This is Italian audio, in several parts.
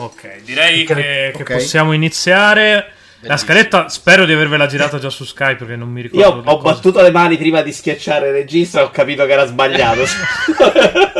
Ok, direi che, che Ok. possiamo iniziare. La scaletta spero di avervela girata già su Skype perché non mi ricordo. Io ho cose. battuto le mani prima di schiacciare il regista e ho capito che era sbagliato.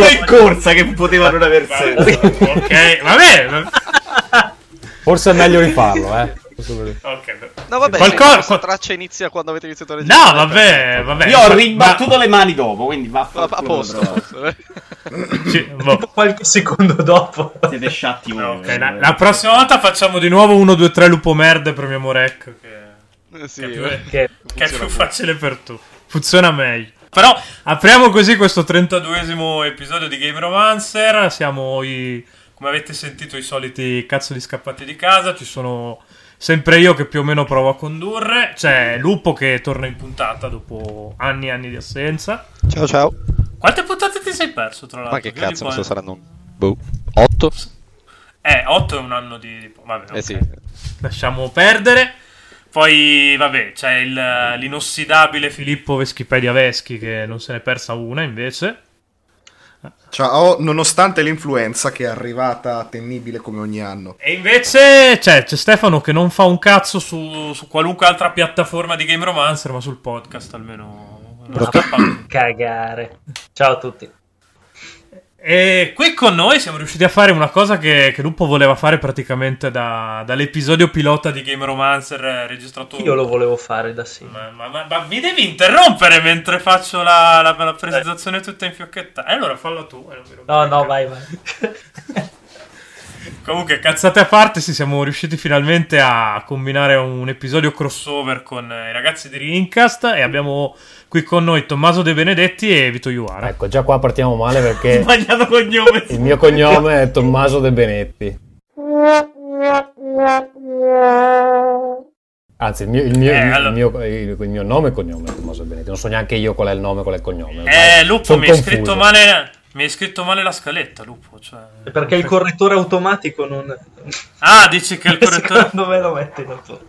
capito in corsa che poteva non aver senso. Ok, vabbè. Forse è meglio rifarlo, eh. Posso dire. Ok. No, vabbè, Qualcosa- sì, questa traccia inizia quando avete iniziato a No, registrare. vabbè, vabbè. Io ho Ma- ribattuto le mani dopo, quindi A, vaffanculo. a a posto, sì, boh. Qualche secondo dopo. Siete sciatti voi. Ok, la, la prossima volta facciamo di nuovo 1, 2, 3 lupo merde, premiamo rec. Che, Eh, sì, che è più, eh. Che che è più facile per tu. Funziona meglio. Però apriamo così questo 32esimo episodio di Game Romancer. Siamo i, come avete sentito, i soliti cazzo di scappati di casa. Ci sono sempre io che più o meno provo a condurre. C'è Lupo che torna in puntata dopo anni e anni di assenza. Ciao, ciao. Quante puntate ti sei perso, tra l'altro? Ma che Vieni cazzo, non so, saranno un... Boh. 8? Eh, 8 è un anno di... Vabbè, Eh ok. sì. Lasciamo perdere. Poi, vabbè, c'è il- l'inossidabile Filippo Veschipedia Veschi che non se ne è persa una invece. Ciao, nonostante l'influenza che è arrivata temibile come ogni anno. E invece c'è, c'è Stefano che non fa un cazzo su, su qualunque altra piattaforma di Game Romancer, ma sul podcast almeno. non scappa. cagare. Ciao a tutti. E qui con noi siamo riusciti a fare una cosa che, che Lupo voleva fare praticamente da- dall'episodio pilota di Game Romancer eh, registrato. Io lo volevo fare da sì. Ma, ma- ma- ma mi devi interrompere mentre faccio la, la- la presentazione tutta infiocchettata. E allora falla tu. eh, No, no, vai, vai. Comunque, cazzate a parte, sì, siamo riusciti finalmente a combinare un episodio crossover con eh, i ragazzi di Rincast e abbiamo qui con noi Tommaso De Benedetti e Vito Iuara. Ecco, già qua partiamo male perché Sbagliato cognome. il mio cognome è Tommaso De Benetti. Anzi, il mio, il mio- Eh, il allora- mio- il- mio nome e cognome è Tommaso De Benetti. Non so neanche io qual è il nome e qual è il cognome. Eh, Lupo, mi hai scritto male. Mi hai scritto male la scaletta, Lupo. Cioè... Perché il correttore automatico non... Ah, dici che il correttore. Secondo me lo metti dopo.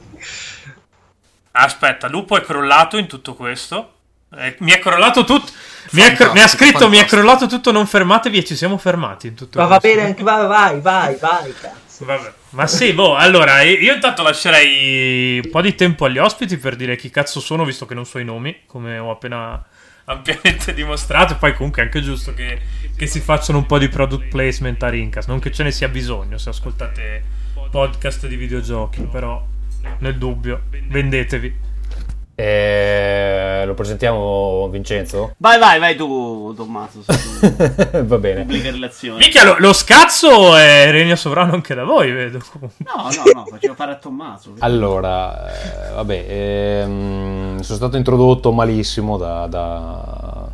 Aspetta, Lupo è crollato in tutto questo. Eh, mi è crollato tutto. Mi, è cro- Fantastico, mi ha scritto: Mi è fantastico. crollato tutto. Non fermatevi. E ci siamo fermati in tutto Ma va questo. bene anche... Vai, vai, vai, vai, cazzo. Vabbè. Ma sì, boh, allora io intanto lascerei un po' di tempo agli ospiti per dire chi cazzo sono, visto che non so i nomi, come ho appena ampiamente dimostrato. E poi comunque è anche giusto che, che si facciano un po' di product placement a Rincast. Non che ce ne sia bisogno se ascoltate podcast di videogiochi, però nel dubbio, vendetevi. Eh, lo presentiamo Vincenzo? Vai, vai, vai tu, Tommaso. Va bene. pubbliche relazioni. Minchia, lo, lo scazzo è regno sovrano anche da voi, vedo. No, no, no, facevo fare a Tommaso. Allora, eh, vabbè, ehm, sono stato introdotto malissimo da... da-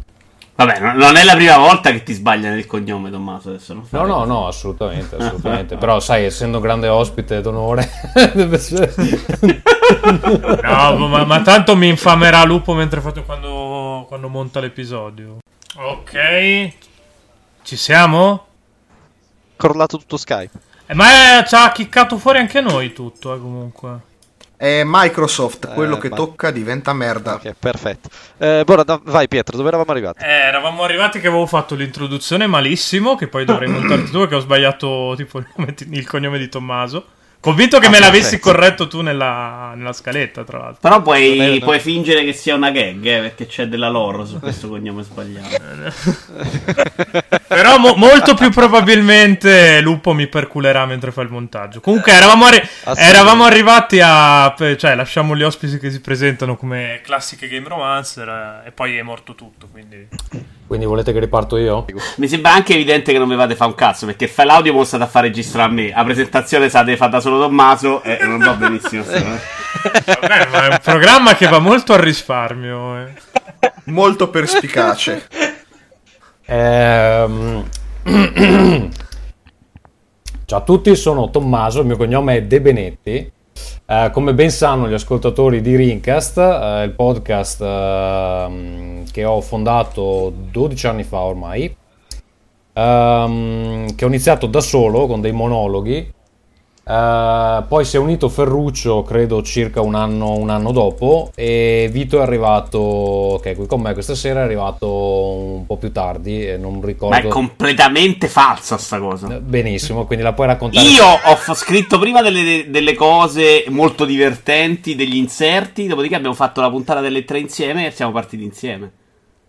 Vabbè, non, è la prima volta che ti sbaglia nel cognome, Tommaso. Adesso non No, no, no, assolutamente, assolutamente. Però, sai, essendo grande ospite d'onore... deve essere- No, ma, ma tanto mi infamerà Lupo mentre faccio quando, quando monta l'episodio. Ok, ci siamo? Crollato tutto Skype. Eh, ma è- ci ha chiccato fuori anche noi tutto, eh, comunque. È Microsoft, quello Eh, che ma- tocca diventa merda. Ok, perfetto. Eh, buona, da- vai Pietro, dove eravamo arrivati? Eh, eravamo arrivati che avevo fatto l'introduzione malissimo, che poi dovrei montarti tu perché ho sbagliato tipo il cognome di Tommaso. Convinto che Ah, me l'avessi perfetto. corretto tu nella, nella scaletta, tra l'altro. Però puoi, non- puoi fingere che sia una gag, eh, perché c'è della lore su questo cognome sbagliato. Però mo- molto più probabilmente Lupo mi perculerà mentre fa il montaggio. Comunque eravamo, arri- eravamo arrivati a... Cioè, lasciamo gli ospiti che si presentano come classiche game romancer eh, e poi è morto tutto, quindi... Quindi volete che riparto io? Mi sembra anche evidente che non mi fate fare un cazzo, perché il file audio mo state a far registrare a me. La presentazione state fatta da solo Tommaso e non va benissimo. cosa. Vabbè, ma è un programma che va molto al risparmio. eh. Molto perspicace. Ehm... Ciao a tutti, sono Tommaso, il mio cognome è De Benetti. Eh, come ben sanno gli ascoltatori di Rincast, eh, il podcast ehm, che ho fondato 12 anni fa ormai, ehm, che ho iniziato da solo con dei monologhi, eh, poi si è unito Ferruccio, credo circa un anno, un anno dopo, e Vito è arrivato, che è qui con me questa sera, è arrivato un po' più tardi, e non ricordo Ma è completamente falsa sta cosa. benissimo, quindi la puoi raccontare. Io ho f- scritto prima delle, delle cose molto divertenti, degli inserti, dopodiché abbiamo fatto la puntata delle tre insieme e siamo partiti insieme.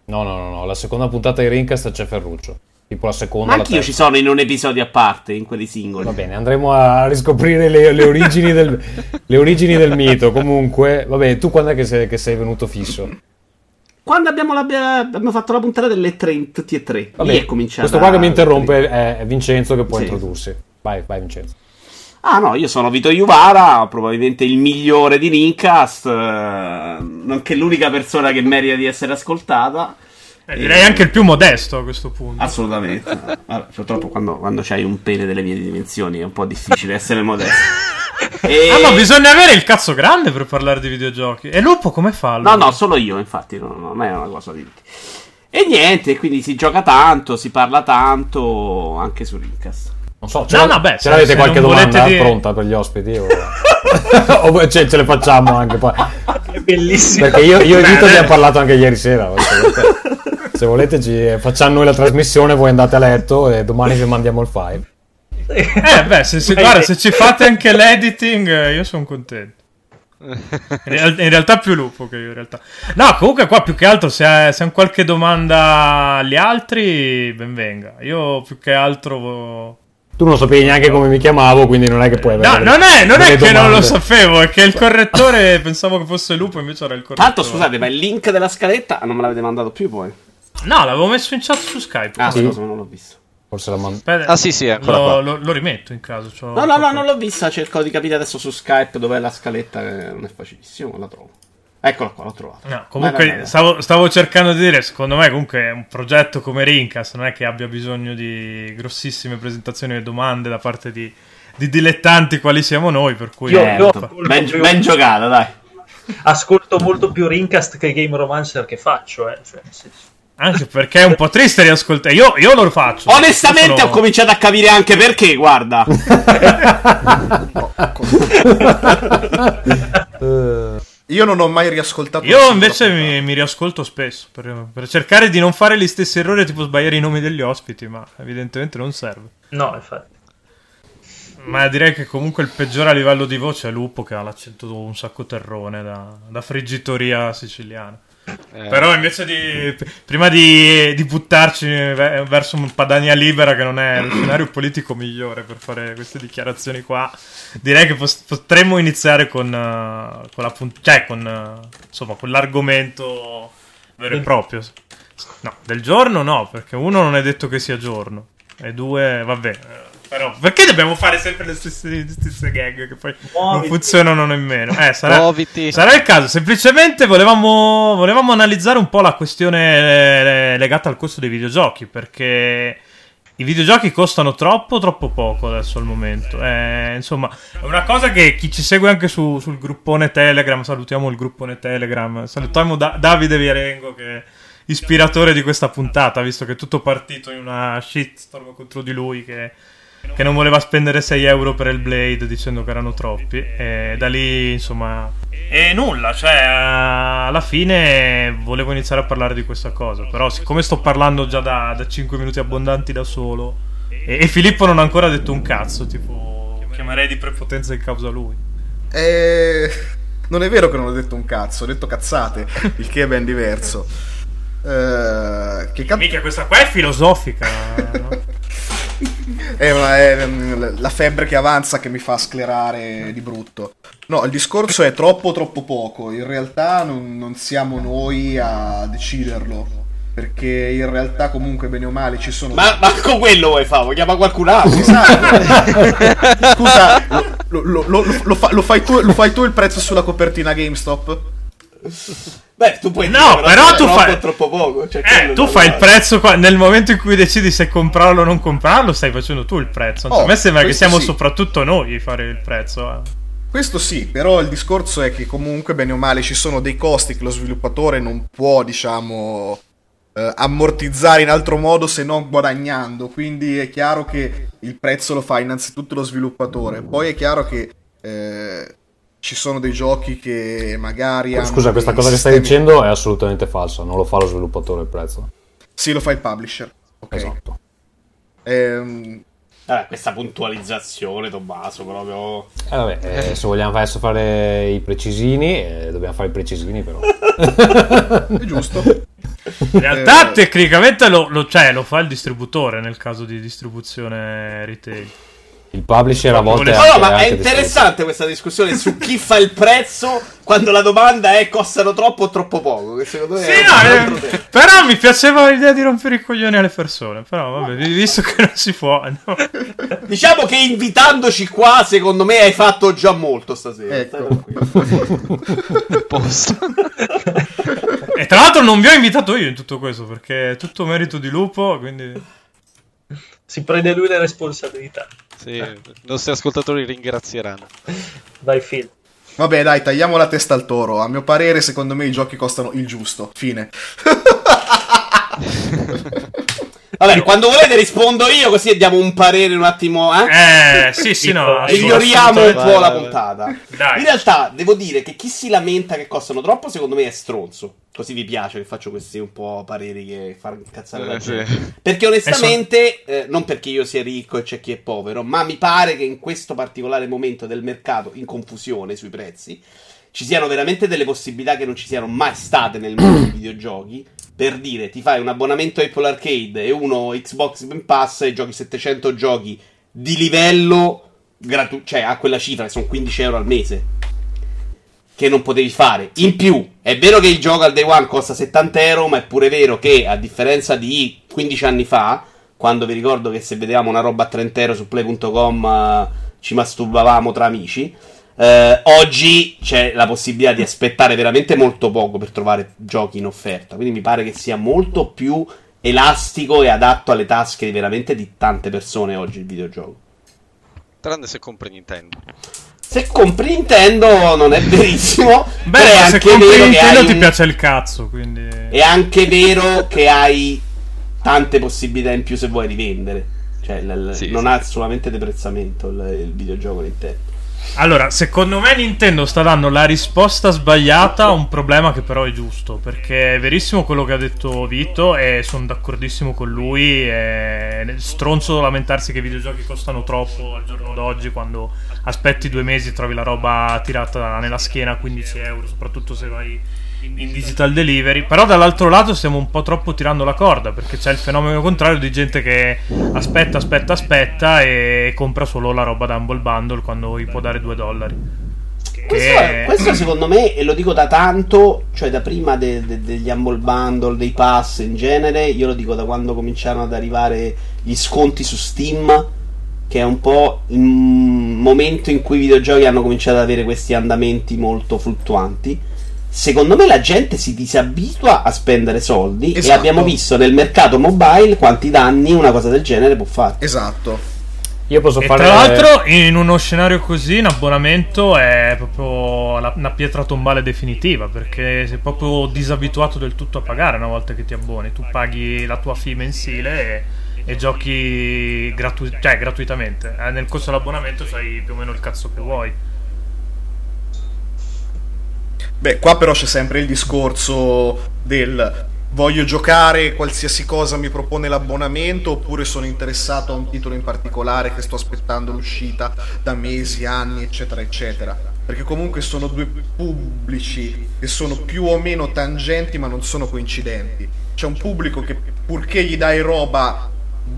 No, no, no, no, la seconda puntata di Rincast c'è Ferruccio, tipo la seconda. Ma anch'io ci sono in un episodio a parte, in quelli singoli. Va bene, andremo a riscoprire le, le origini del, le origini del mito. Comunque, vabbè, tu quando è che sei, che sei venuto fisso? Quando abbiamo, la- abbiamo fatto la puntata delle tre, in- tutti e tre, Vabbè, lì è cominciata. questo qua che mi interrompe è, è Vincenzo che può Sì. introdursi. Vai, vai Vincenzo. Ah no, io sono Vito Iuvara, probabilmente il migliore di Rincast, eh, nonché l'unica persona che merita di essere ascoltata. Eh, direi anche il più modesto a questo punto. Assolutamente. Vabbè, purtroppo quando, quando c'hai un pene delle mie dimensioni è un po' difficile essere modesto. E- Ah, ma bisogna avere il cazzo grande per parlare di videogiochi. E Lupo come fa? No, allora? no, solo io, infatti, no, no, non è una cosa di tutti. E niente, quindi si gioca tanto, si parla tanto anche su Rincast. Non so, ce, No, no, beh, ce se- l'avete se qualche non domanda dire- pronta per gli ospiti? O, o ce, ce le facciamo anche poi. È bellissimo. Perché io, io e Vito abbiamo parlato anche ieri sera. Se volete, ci facciamo noi la trasmissione, voi andate a letto e domani vi mandiamo il file. Eh, beh, se, se- guarda, se ci fate anche l'editing, eh, io sono contento. In, real- in realtà più lupo che io in realtà. No, comunque qua più che altro se, se hanno qualche domanda agli altri, ben venga. Io più che altro... Tu non sapevi neanche come mi chiamavo, quindi non è che puoi No, avere non è, non è che non lo sapevo, è che il correttore pensavo che fosse lupo, invece era il correttore. Tanto scusate, ma il link della scaletta non me l'avete mandato più poi. No, l'avevo messo in chat su Skype. Ah, Sì. scusa, non l'ho visto. Forse la mando. Aspetta, Ah, sì, sì, lo, lo- lo rimetto in caso. c'ho- No, no, no, non l'ho vista. Cerco di capire adesso su Skype dov'è la scaletta. Che non è facilissimo, la trovo. Eccola qua, l'ho trovata. No, comunque Vai, vai, vai. Stavo, stavo cercando di dire, secondo me comunque un progetto come Rincast non è che abbia bisogno di grossissime presentazioni e domande da parte di, di dilettanti quali siamo noi, per cui... Io- eh, io- fa- Ben, ben giocata, dai. Ascolto molto più Rincast che Game Romancer che faccio, eh. Cioè, nel senso- Anche perché è un po' triste riascoltare. Io, io lo faccio. Onestamente sono- ho cominciato a capire anche perché, guarda. Io non ho mai riascoltato Io invece mi, mi riascolto spesso per, per cercare di non fare gli stessi errori, tipo sbagliare i nomi degli ospiti, ma evidentemente non serve. No, infatti. Ma direi che comunque il peggiore a livello di voce è Lupo, che ha l'accento un sacco terrone da, da friggitoria siciliana. Eh, Però invece di prima di, di buttarci ve- verso un Padania libera, che non è lo scenario politico migliore per fare queste dichiarazioni qua, direi che potremmo iniziare con, eh, con, la cioè con, eh, insomma, con l'argomento vero e proprio. No, del giorno no, perché uno non è detto che sia giorno, e due, vabbè. Però, perché dobbiamo fare sempre le stesse, le stesse gag che poi non Muoviti. funzionano nemmeno? Eh, sarà, sarà il caso. Semplicemente volevamo, volevamo analizzare un po' la questione eh, legata al costo dei videogiochi. Perché i videogiochi costano troppo, troppo poco adesso al momento. Eh, insomma, è una cosa che chi ci segue anche su- sul gruppone Telegram, salutiamo il gruppone Telegram, salutiamo Da- Davide Vierengo che è ispiratore di questa puntata, visto che è tutto partito in una shitstorm contro di lui che, che non voleva spendere 6 euro per il Blade dicendo che erano troppi. E da lì, insomma... E nulla, cioè, alla fine volevo iniziare a parlare di questa cosa, però siccome sto parlando già da, da 5 minuti abbondanti da solo, e, e Filippo non ha ancora detto un cazzo, tipo, chiamerei di prepotenza in causa lui. Eh, non è vero che non ho detto un cazzo, ho detto cazzate, il che è ben diverso. Eh, che cazzo... Mica questa qua è filosofica. no? È, una- è, mm, la febbre che avanza che mi fa sclerare di brutto. No, il discorso è troppo troppo poco. In realtà non, non siamo noi a deciderlo. Perché in realtà comunque bene o male ci sono... Ma manco quello vuoi fare, vuoi chiamare qualcun altro? Esatto. Scusa, lo, lo- lo- fa- lo fai tu, lo fai tu il prezzo sulla copertina GameStop? Beh, tu puoi No, dire, però è tu troppo, fai- troppo poco. Cioè, Eh, tu fai il prezzo qua- nel momento in cui decidi se comprarlo o non comprarlo, stai facendo tu il prezzo. Oh, a me sembra che siamo sì. soprattutto noi a fare il prezzo. eh. Questo sì, però il discorso è che comunque bene o male ci sono dei costi che lo sviluppatore non può, diciamo, eh, ammortizzare in altro modo se non guadagnando. Quindi è chiaro che il prezzo lo fa innanzitutto lo sviluppatore. Poi è chiaro che eh, ci sono dei giochi che magari hanno Scusa, questa cosa che stai sistemi- dicendo è assolutamente falsa, non lo fa lo sviluppatore il prezzo. Sì, lo fa il publisher. Ok. Esatto. Ehm, Vabbè, questa puntualizzazione, Tommaso, proprio... Eh, vabbè, eh, se vogliamo adesso fare i precisini, eh, dobbiamo fare i precisini però. è giusto. In realtà, Eh. tecnicamente lo, lo- cioè, lo fa il distributore nel caso di distribuzione retail. Il publisher a volte... No, No, ma è interessante questa discussione su chi fa il prezzo quando la domanda è costano troppo o troppo poco. Che secondo me Sì, è no, eh, però mi piaceva l'idea di rompere i coglioni alle persone. Però, vabbè, visto che non si può, no. Diciamo che invitandoci qua, secondo me hai fatto già molto stasera. Ecco. Posto. E tra l'altro, non vi ho invitato io in tutto questo perché è tutto merito di Lupo. Quindi, Si prende lui le responsabilità. Sì, i nostri ascoltatori ringrazieranno. Vai, Phil. Vabbè, dai, tagliamo la testa al toro. A mio parere, secondo me i giochi costano il giusto. Fine. Vabbè, quando volete rispondo io, così diamo un parere un attimo. Eh? eh, sì, sì, no. Miglioriamo un po' la puntata. Dai. In realtà, devo dire che chi si lamenta che costano troppo, secondo me è stronzo. Così vi piace che faccio questi un po' pareri che fanno incazzare la Eh, gente. sì. Perché onestamente, eh, non perché io sia ricco e c'è chi è povero, ma mi pare che in questo particolare momento del mercato, in confusione sui prezzi, ci siano veramente delle possibilità che non ci siano mai state nel mondo dei videogiochi. Per dire, ti fai un abbonamento Apple Arcade e uno Xbox Game Pass e giochi 700 giochi di livello gratuito, cioè a quella cifra che sono 15 euro al mese. Che non potevi fare. In più, è vero che il gioco al day one costa 70 euro, ma è pure vero che a differenza di 15 anni fa, quando vi ricordo che se vedevamo una roba a 30 euro su play.com eh, ci masturbavamo tra amici. Eh, oggi c'è la possibilità di aspettare veramente molto poco per trovare giochi in offerta. Quindi mi pare che sia molto più elastico e adatto alle tasche di veramente di tante persone oggi il videogioco. Tranne se compri Nintendo. Se compri Nintendo non è verissimo. Beh, però è ma se anche compri vero Nintendo ti un- piace il cazzo, quindi... È anche vero che hai tante possibilità in più se vuoi rivendere. Cioè, l- l- Sì, non sì. ha assolutamente deprezzamento il, il videogioco Nintendo. Allora, secondo me Nintendo sta dando la risposta sbagliata a un problema che però è giusto, perché è verissimo quello che ha detto Vito e sono d'accordissimo con lui, è stronzo lamentarsi che i videogiochi costano troppo al giorno d'oggi quando aspetti due mesi e trovi la roba tirata nella schiena a 15 euro, soprattutto se vai in digital delivery, però dall'altro lato stiamo un po' troppo tirando la corda perché c'è il fenomeno contrario di gente che aspetta, aspetta, aspetta e compra solo la roba da Humble Bundle quando gli può dare 2 dollari. Questo, è- questo secondo me, e lo dico da tanto, cioè da prima de- de- degli Humble Bundle, dei pass in genere, io lo dico da quando cominciarono ad arrivare gli sconti su Steam, che è un po' il momento in cui i videogiochi hanno cominciato ad avere questi andamenti molto fluttuanti. Secondo me la gente si disabitua a spendere soldi e Esatto. abbiamo visto nel mercato mobile quanti danni una cosa del genere può fare. Esatto. Io posso E fare... tra l'altro in uno scenario così un abbonamento è proprio la- una pietra tombale definitiva perché sei proprio disabituato del tutto a pagare una volta che ti abboni. Tu paghi la tua fee mensile e, e giochi gratu- cioè, gratuitamente. Eh, Nel corso dell'abbonamento fai più o meno il cazzo che vuoi. Beh, qua però c'è sempre il discorso del voglio giocare qualsiasi cosa mi propone l'abbonamento oppure sono interessato a un titolo in particolare che sto aspettando l'uscita da mesi, anni, eccetera, eccetera. Perché comunque sono due pubblici che sono più o meno tangenti ma non sono coincidenti. C'è un pubblico che purché gli dai roba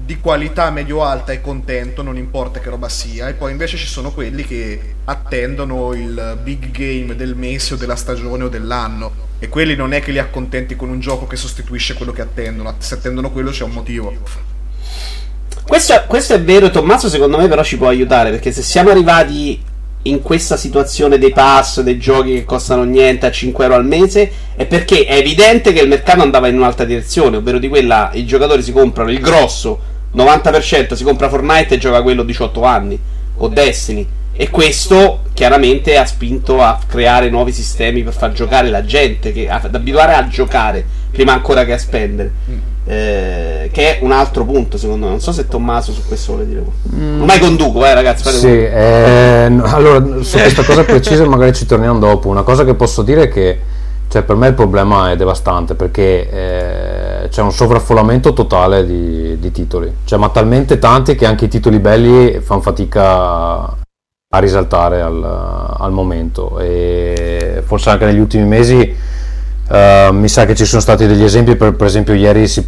di qualità medio-alta è contento, non importa che roba sia, e poi invece ci sono quelli che attendono il big game del mese o della stagione o dell'anno, e quelli non è che li accontenti con un gioco che sostituisce quello che attendono, se attendono quello c'è un motivo. Questo, questo è vero, Tommaso secondo me però ci può aiutare, perché se siamo arrivati in questa situazione dei pass, dei giochi che costano niente a 5 euro al mese, è perché è evidente che il mercato andava in un'altra direzione, ovvero di quella i giocatori si comprano il grosso 90% si compra Fortnite e gioca quello 18 anni o Destiny. E questo chiaramente ha spinto a creare nuovi sistemi per far giocare la gente che, ad abituare a giocare prima ancora che a spendere eh, che è un altro punto secondo me. Non so se Tommaso su questo vuole dire mm. ormai conduco eh ragazzi sì, eh, allora su questa cosa precisa magari ci torniamo dopo. Una cosa che posso dire è che cioè, per me il problema è devastante perché eh, c'è un sovraffollamento totale di, di, titoli, cioè, ma talmente tanti che anche i titoli belli fanno fatica a risaltare al, al momento. E forse anche negli ultimi mesi uh, mi sa che ci sono stati degli esempi, per, per esempio ieri, si,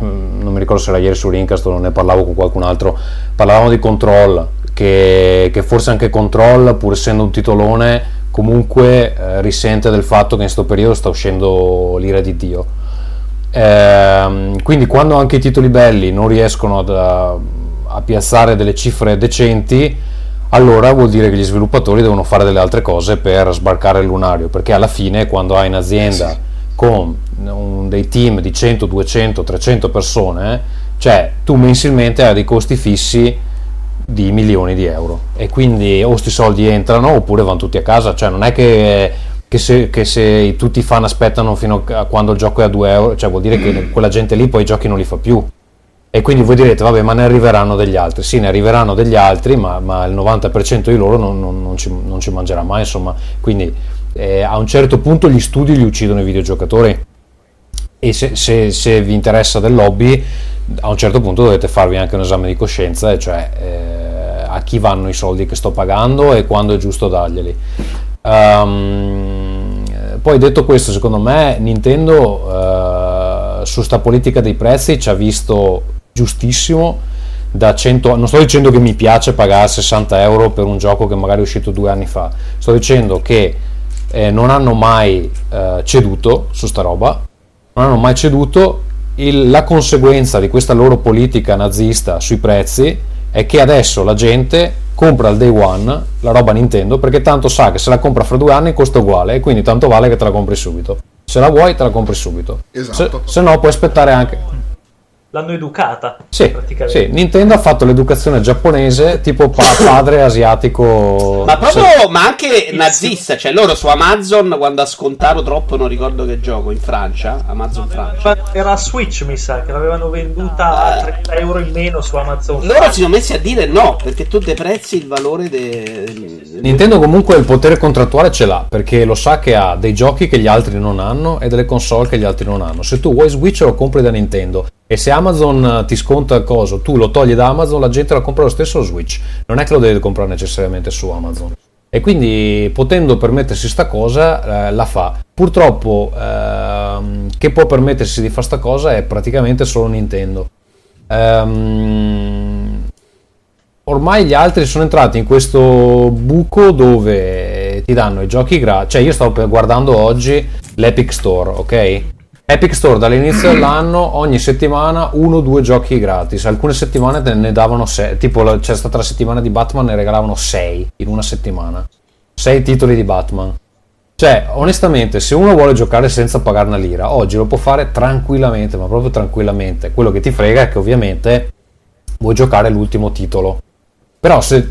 non mi ricordo se era ieri su Rincast o ne parlavo con qualcun altro, parlavamo di Control, che, che forse anche Control pur essendo un titolone comunque eh, risente del fatto che in questo periodo sta uscendo l'ira di Dio. Ehm, quindi quando anche i titoli belli non riescono ad, a, a piazzare delle cifre decenti, allora vuol dire che gli sviluppatori devono fare delle altre cose per sbarcare il lunario, perché alla fine quando hai un'azienda sì. con un, dei team di 100, 200, 300 persone, cioè tu mensilmente hai dei costi fissi di milioni di euro. E quindi o questi soldi entrano oppure vanno tutti a casa. Cioè non è che, che, se, che se, tutti i fan aspettano fino a quando il gioco è a 2 euro cioè vuol dire che quella gente lì poi i giochi non li fa più e quindi voi direte vabbè ma ne arriveranno degli altri. Sì ne arriveranno degli altri ma, ma il 90% di loro non, non, non, ci, non, ci, mangerà mai insomma. Quindi eh, a un certo punto gli studi li uccidono i videogiocatori. E se, se, se vi interessa del lobby a un certo punto dovete farvi anche un esame di coscienza, e cioè eh, a chi vanno i soldi che sto pagando e quando è giusto darglieli. Um, poi detto questo, secondo me Nintendo uh, su sta politica dei prezzi ci ha visto giustissimo. Da 100, non sto dicendo che mi piace pagare 60 euro per un gioco che magari è uscito due anni fa, sto dicendo che eh, non hanno mai eh, ceduto su sta roba, non hanno mai ceduto il, la conseguenza di questa loro politica nazista sui prezzi è che adesso la gente compra al day one la roba Nintendo perché tanto sa che se la compra fra due anni costa uguale e quindi tanto vale che te la compri subito. Se la vuoi te la compri subito. Esatto. Se, se no puoi aspettare anche l'hanno educata. Sì, sì, Nintendo ha fatto l'educazione giapponese tipo pa- padre asiatico. Ma proprio, se... ma anche nazista. Cioè, loro su Amazon quando ha scontato troppo, non ricordo che gioco in Francia. Amazon Francia. Era Switch, mi sa, che l'avevano venduta a 30 ah. euro in meno su Amazon. Loro Francia. si sono messi a dire no, perché tu deprezzi il valore de... Nintendo comunque il potere contrattuale ce l'ha, perché lo sa che ha dei giochi che gli altri non hanno e delle console che gli altri non hanno. Se tu vuoi Switch lo compri da Nintendo e se Amazon ti sconta il coso, tu lo togli da Amazon, la gente la compra lo stesso Switch. Non è che lo deve comprare necessariamente su Amazon. E quindi potendo permettersi sta cosa, eh, la fa. Purtroppo ehm, che può permettersi di fare sta cosa è praticamente solo Nintendo. Ehm, ormai gli altri sono entrati in questo buco dove ti danno i giochi gratis. Cioè io stavo guardando oggi l'Epic Store, ok? Epic Store dall'inizio dell'anno ogni settimana uno o due giochi gratis. Alcune settimane ne davano sei, tipo c'è stata la settimana di Batman ne regalavano sei in una settimana. Sei titoli di Batman. Cioè, onestamente, se uno vuole giocare senza pagare una lira, oggi lo può fare tranquillamente, ma proprio tranquillamente. Quello che ti frega è che ovviamente vuoi giocare l'ultimo titolo. Però se,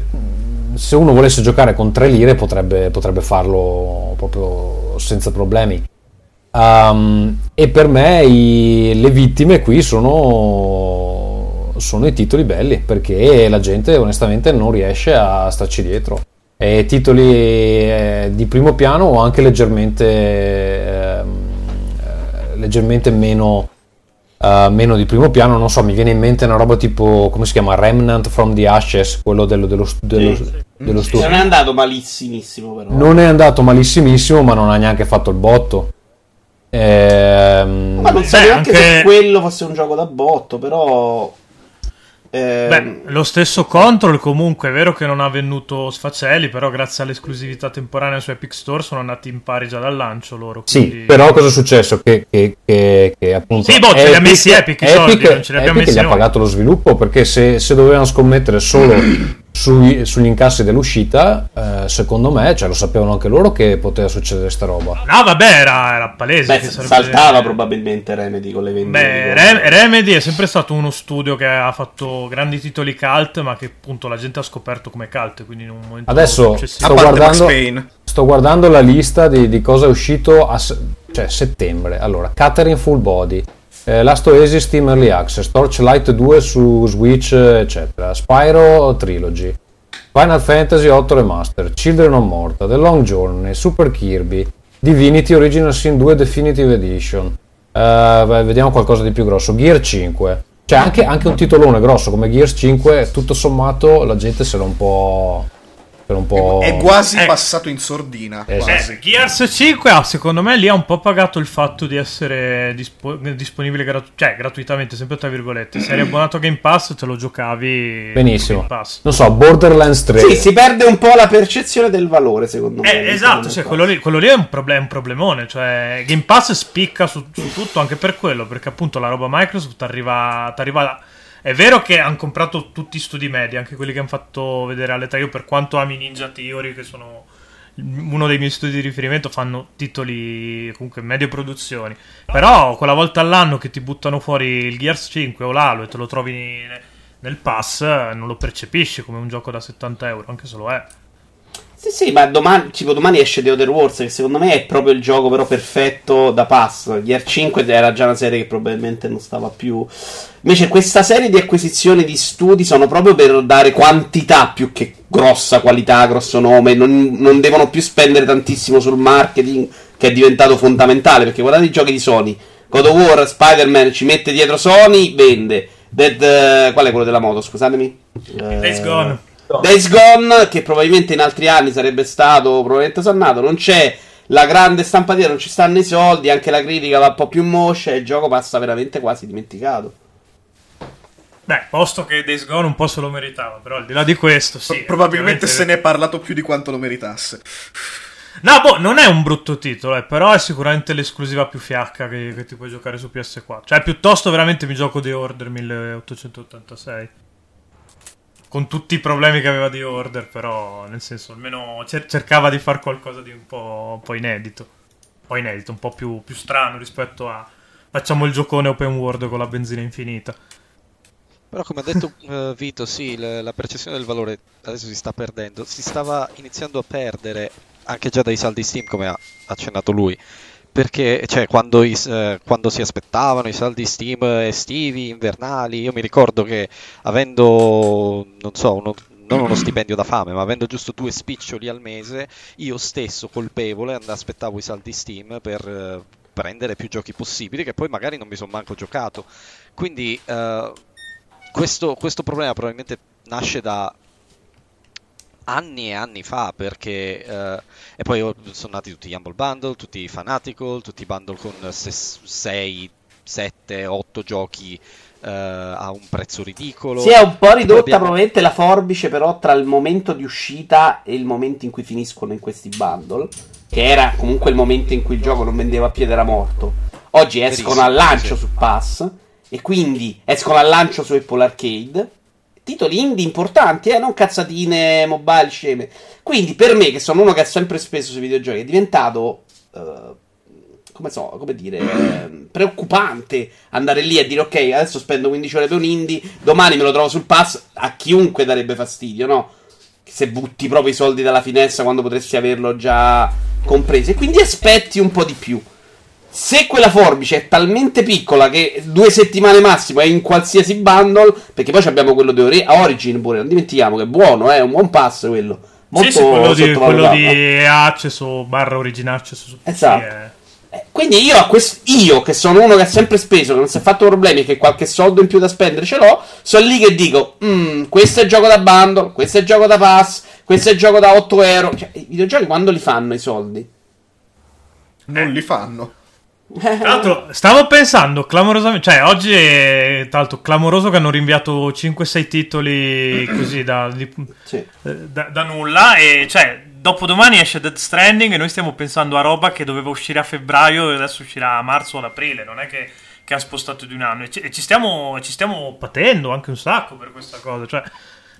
se uno volesse giocare con 3 lire potrebbe, potrebbe farlo proprio senza problemi. Um, e per me i, le vittime qui sono, sono i titoli belli perché la gente onestamente non riesce a starci dietro. E titoli eh, di primo piano o anche leggermente, eh, leggermente meno, eh, meno di primo piano. Non so, mi viene in mente una roba tipo, come si chiama? Remnant from the Ashes, quello dello, dello, dello, Sì. dello Sì, studio. Non è andato malissimissimo, però. Non è andato malissimissimo, ma non ha neanche fatto il botto. Ehm, Ma non so Beh, neanche anche- se quello fosse un gioco da botto, però. ehm, Beh, lo stesso Control comunque è vero che non ha venduto sfaceli, però grazie all'esclusività temporanea su Epic Store sono andati in pari già dal lancio loro. Sì, quindi- però cosa è successo? Che, che, che, che appunto Sì, boh, ce li ha messi Epic i soldi, non ce li abbiamo Epic messi gli ha pagato lo sviluppo perché se, se dovevano scommettere solo sui- sugli incassi dell'uscita, eh, secondo me, cioè, lo sapevano anche loro che poteva succedere sta roba. No, vabbè, era, era palese. beh, che sarebbe- saltava probabilmente Remedy con le vendite. Beh, Rem- Remedy è sempre stato uno studio che ha fatto grandi titoli cult, ma che appunto la gente ha scoperto come cult. Quindi in un momento Adesso sto guardando, sto guardando la lista di, di cosa è uscito a se- cioè, settembre. Allora, Catherine Full Body, eh, Last Oasis Steam Early Access, Torchlight 2 su Switch, eccetera, Spyro Trilogy, Final Fantasy 8 Remaster, Children of Morta, The Long Journey, Super Kirby, Divinity Original Sin 2 Definitive Edition. Eh, vediamo qualcosa di più grosso. Gear 5. Cioè, anche, anche un titolone grosso come Gears 5, tutto sommato, la gente se l'ha un po'. L'ha un po'. È quasi Eh. passato in sordina. Eh, quasi. Eh, Gears 5 ha, secondo me lì ha un po' pagato il fatto di essere dispo- disponibile gratu- cioè, gratuitamente, sempre tra virgolette. Se eri abbonato a Game Pass te lo giocavi Benissimo. su Game Pass. Non so, Borderlands 3. Sì, si perde un po' la percezione del valore, secondo me. Eh, esatto, cioè, quello, lì, quello lì è un, problem- un problemone. Cioè, Game Pass spicca su, su tutto anche per quello, perché appunto la roba Microsoft arriva. t'arriva è vero che hanno comprato tutti studi media, anche quelli che hanno fatto vedere alle 3. Io, per quanto ami Ninja Theory, che sono uno dei miei studi di riferimento, fanno titoli comunque medie produzioni. Però quella volta all'anno che ti buttano fuori il Gears 5 o l'Halo e te lo trovi ne- nel pass, non lo percepisci come un gioco da 70 euro, anche se lo è. Sì, sì, ma domani, tipo domani esce The Other Wars, che secondo me è proprio il gioco però perfetto da pass. Gear 5 era già una serie che probabilmente non stava più. Invece questa serie di acquisizioni di studi sono proprio per dare quantità più che grossa qualità, grosso nome. Non, non devono più spendere tantissimo sul marketing, che è diventato fondamentale. Perché guardate i giochi di Sony. God of War, Spider-Man ci mette dietro Sony, vende. Dead, eh, qual è quello della moto? Scusatemi. Days Gone. Days Gone, che probabilmente in altri anni sarebbe stato probabilmente sannato, non c'è la grande stampatiera, non ci stanno i soldi, anche la critica va un po' più moscia e il gioco passa veramente quasi dimenticato. Beh, posto che Days Gone un po' se lo meritava, però al di là di questo, sì. Probabilmente se ne è parlato più di quanto lo meritasse. No, boh, non è un brutto titolo, eh, però è sicuramente l'esclusiva più fiacca che, che ti puoi giocare su PS4. Cioè, piuttosto veramente mi gioco The Order 1886. Con tutti i problemi che aveva The Order, però, nel senso, almeno cer- cercava di fare qualcosa di un po', un po' inedito. Un po' inedito, un po' più, più strano rispetto a... Facciamo il giocone open world con la benzina infinita. Però come ha detto eh, Vito, sì, l- la percezione del valore adesso si sta perdendo. Si stava iniziando a perdere anche già dai saldi Steam, come ha accennato lui. Perché cioè, quando, i- eh, quando si aspettavano i saldi Steam estivi, invernali, io mi ricordo che avendo, non so, uno- non uno stipendio da fame, ma avendo giusto due spiccioli al mese, io stesso colpevole aspettavo i saldi Steam per eh, prendere più giochi possibili, che poi magari non mi sono manco giocato. Quindi eh, questo, questo problema probabilmente nasce da anni e anni fa perché eh, e poi sono nati tutti gli Humble Bundle, tutti i Fanatical, tutti i bundle con 6, 7, 8 giochi eh, a un prezzo ridicolo. Si è un po' ridotta abbiamo- probabilmente la forbice però tra il momento di uscita e il momento in cui finiscono in questi bundle, che era comunque il momento in cui il gioco non vendeva più ed era morto. Oggi escono al lancio sì. su Pass e quindi escono al lancio su Apple Arcade. Titoli indie importanti, eh, non cazzatine mobile sceme. Quindi per me, che sono uno che ha sempre speso sui videogiochi, è diventato eh, come so, come dire, ehm, preoccupante andare lì e dire ok, adesso spendo 15 ore per un indie, domani me lo trovo sul pass, a chiunque darebbe fastidio, no? Se butti proprio i soldi dalla finestra quando potresti averlo già compreso. E quindi aspetti un po' di più. Se quella forbice è talmente piccola che due settimane massimo è in qualsiasi bundle, perché poi abbiamo quello di Ori- Origin pure, non dimentichiamo che è buono, è un buon pass quello. Molto sì, sì, quello di, quello di Access o barra Origin Access su Esatto. è- Eh, Quindi io, a quest- io, che sono uno che ha sempre speso, che non si è fatto problemi, che qualche soldo in più da spendere ce l'ho, sono lì che dico, "Mm, questo è gioco da bundle, questo è gioco da pass, questo è gioco da 8 euro. Cioè, i videogiochi quando li fanno i soldi? Non li fanno. Tra l'altro, stavo pensando clamorosamente. Cioè, oggi è tra l'altro clamoroso che hanno rinviato 5-6 titoli così da, di- Sì. eh, da- da nulla. E cioè, dopodomani esce Death Stranding. E noi stiamo pensando a roba che doveva uscire a febbraio e adesso uscirà a marzo o ad aprile. Non è che, che ha spostato di un anno. E ci, e ci stiamo, ci stiamo patendo anche un sacco per questa cosa. Cioè,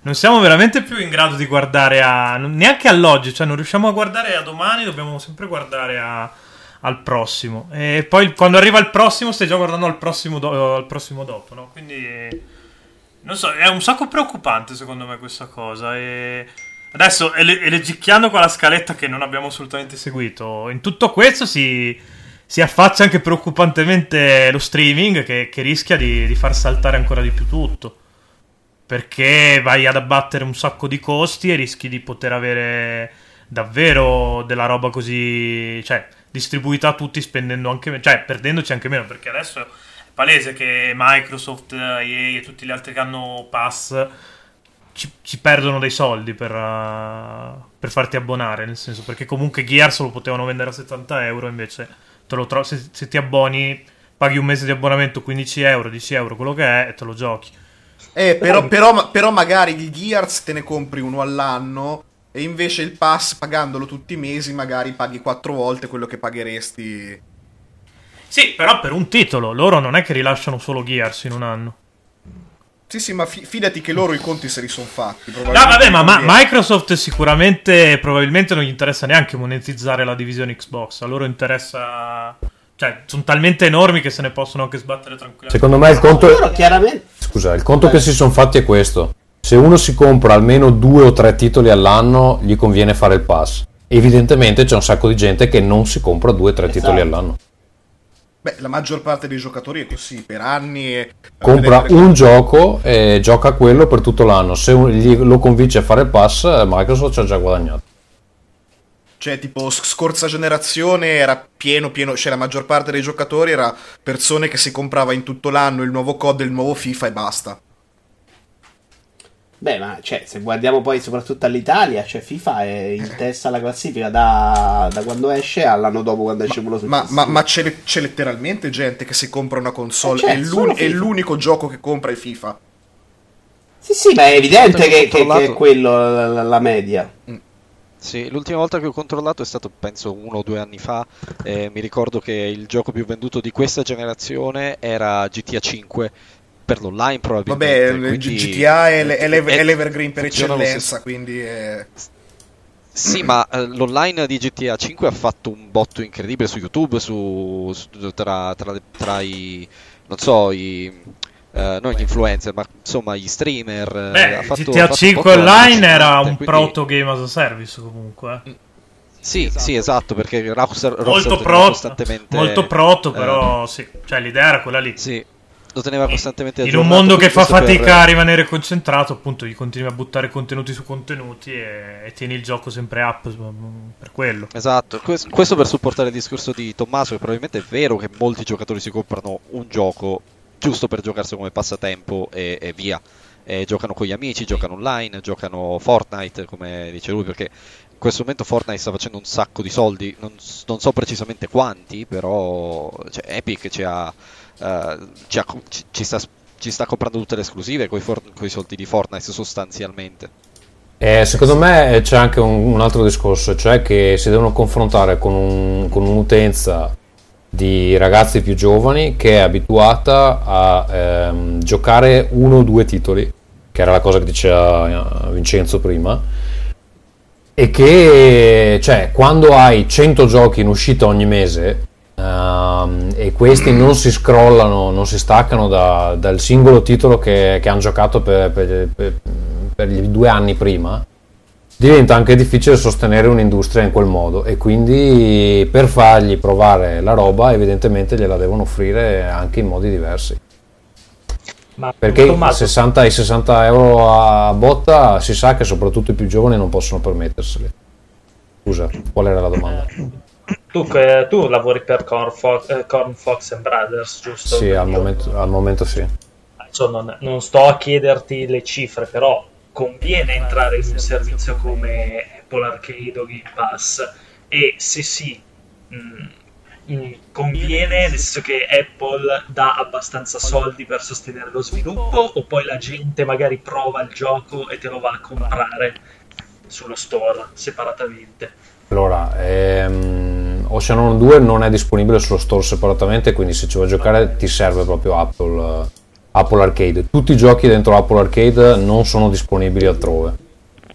non siamo veramente più in grado di guardare a. neanche all'oggi. Cioè, non riusciamo a guardare a domani. Dobbiamo sempre guardare a al prossimo. E poi quando arriva il prossimo, stai già guardando al prossimo, do- al prossimo dopo, no? Quindi non so, è un sacco preoccupante secondo me questa cosa. E adesso ele- elegicchiando qua la scaletta che non abbiamo assolutamente seguito, in tutto questo si, si affaccia anche preoccupantemente lo streaming che, che rischia di, di far saltare ancora di più tutto. Perché vai ad abbattere un sacco di costi e rischi di poter avere davvero della roba così, cioè, distribuita a tutti spendendo anche meno, cioè, perdendoci anche meno, perché adesso è palese che Microsoft, EA e tutti gli altri che hanno pass ci, ci perdono dei soldi per, uh, per farti abbonare, nel senso, perché comunque Gears lo potevano vendere a 70 euro, invece te lo tro- se, se ti abboni paghi un mese di abbonamento 15 euro, 10 euro, quello che è, e te lo giochi. Eh, però, però, però magari il Gears te ne compri uno all'anno e invece il pass pagandolo tutti i mesi magari paghi quattro volte quello che pagheresti. Sì, però per un titolo, loro non è che rilasciano solo Gears in un anno. Sì, sì, ma fi- fidati che loro i conti se li sono fatti. No, vabbè, ma, ma Microsoft sicuramente, probabilmente non gli interessa neanche monetizzare la divisione Xbox. A loro interessa... Cioè, sono talmente enormi che se ne possono anche sbattere tranquillamente. Secondo me il conto... Loro chiaramente... Scusa, il conto che si sono fatti è questo. Se uno si compra almeno due o tre titoli all'anno, gli conviene fare il pass. Evidentemente c'è un sacco di gente che non si compra due o tre Esatto. titoli all'anno. Beh, la maggior parte dei giocatori è così, per anni... E... Compra vedere- un gioco e gioca quello per tutto l'anno. Se lo convince a fare il pass, Microsoft ci ha già guadagnato. Cioè, tipo, scorsa generazione era pieno, pieno... Cioè, la maggior parte dei giocatori era persone che si comprava in tutto l'anno il nuovo COD e il nuovo FIFA e basta. Beh, ma cioè, se guardiamo poi soprattutto all'Italia, cioè FIFA è in testa alla classifica da, da quando esce all'anno dopo quando esce quello Ma, successivo. ma- ma c'è, le- c'è letteralmente gente che si compra una console Eh, certo, e l'un- è l'unico gioco che compra è FIFA. Sì, sì, ma è evidente che, che- che è quello la, la- la media. Sì, l'ultima volta che ho controllato è stato penso uno o due anni fa. eh, mi ricordo che il gioco più venduto di questa generazione era GTA 5 per l'online probabilmente. Vabbè, quindi- GTA è, è l'ev- è- l'Evergreen per eccellenza, quindi è... Sì, ma eh, l'online di GTA 5 ha fatto un botto incredibile su YouTube, su, su- tra, tra- tra i, non so, i, eh, non gli influencer, ma insomma gli streamer. eh, Beh, ha fatto- ha GTA fatto un 5 botto Online era un quindi- proto game as a service comunque. eh. Sì, sì, esatto, perché Rockstar, Rockstar Molto teneva proto, costantemente... molto proto, eh, però sì, cioè l'idea era quella lì. Sì, lo teneva costantemente In un mondo che fa questo per- fatica a rimanere concentrato, appunto, gli continui a buttare contenuti su contenuti e, e tieni il gioco sempre up mm, per quello. Esatto, ques- questo per supportare il discorso di Tommaso, che probabilmente è vero che molti giocatori si comprano un gioco giusto per giocarselo come passatempo e, e via. E giocano con gli amici, giocano online, giocano Fortnite, come dice lui, perché in questo momento Fortnite sta facendo un sacco di soldi, non, non so precisamente quanti, però cioè, Epic ci, ha, eh, ci, ha- ci- ci sta, ci sta comprando tutte le esclusive con i soldi di Fortnite sostanzialmente. E secondo me c'è anche un, un altro discorso, cioè che si devono confrontare con, un- con un'utenza di ragazzi più giovani che è abituata a ehm, giocare uno o due titoli, che era la cosa che diceva eh, Vincenzo prima, e che cioè, quando hai 100 giochi in uscita ogni mese ehm, e questi non si scrollano, non si staccano da- dal singolo titolo che, che hanno giocato per, per- per- per gli due anni prima, diventa anche difficile sostenere un'industria in quel modo e quindi per fargli provare la roba evidentemente gliela devono offrire anche in modi diversi. Ma Perché Tommaso, 60 i 60 euro a botta si sa che soprattutto i più giovani non possono permetterseli. Scusa, qual era la domanda? Tu, eh, tu lavori per Corn Fox, eh, Corn Fox and Brothers, giusto? Sì, al momento, al momento sì. Adesso non, non sto a chiederti le cifre, però conviene entrare in un servizio come Apple Arcade o Game Pass? E se sì, mh, mh, conviene nel senso che Apple dà abbastanza soldi per sostenere lo sviluppo o poi la gente magari prova il gioco e te lo va a comprare sullo store separatamente? Allora, ehm, Ocean 2 non è disponibile sullo store separatamente, quindi se ci vuoi giocare ti serve proprio Apple, eh, Apple Arcade. Tutti i giochi dentro Apple Arcade non sono disponibili altrove.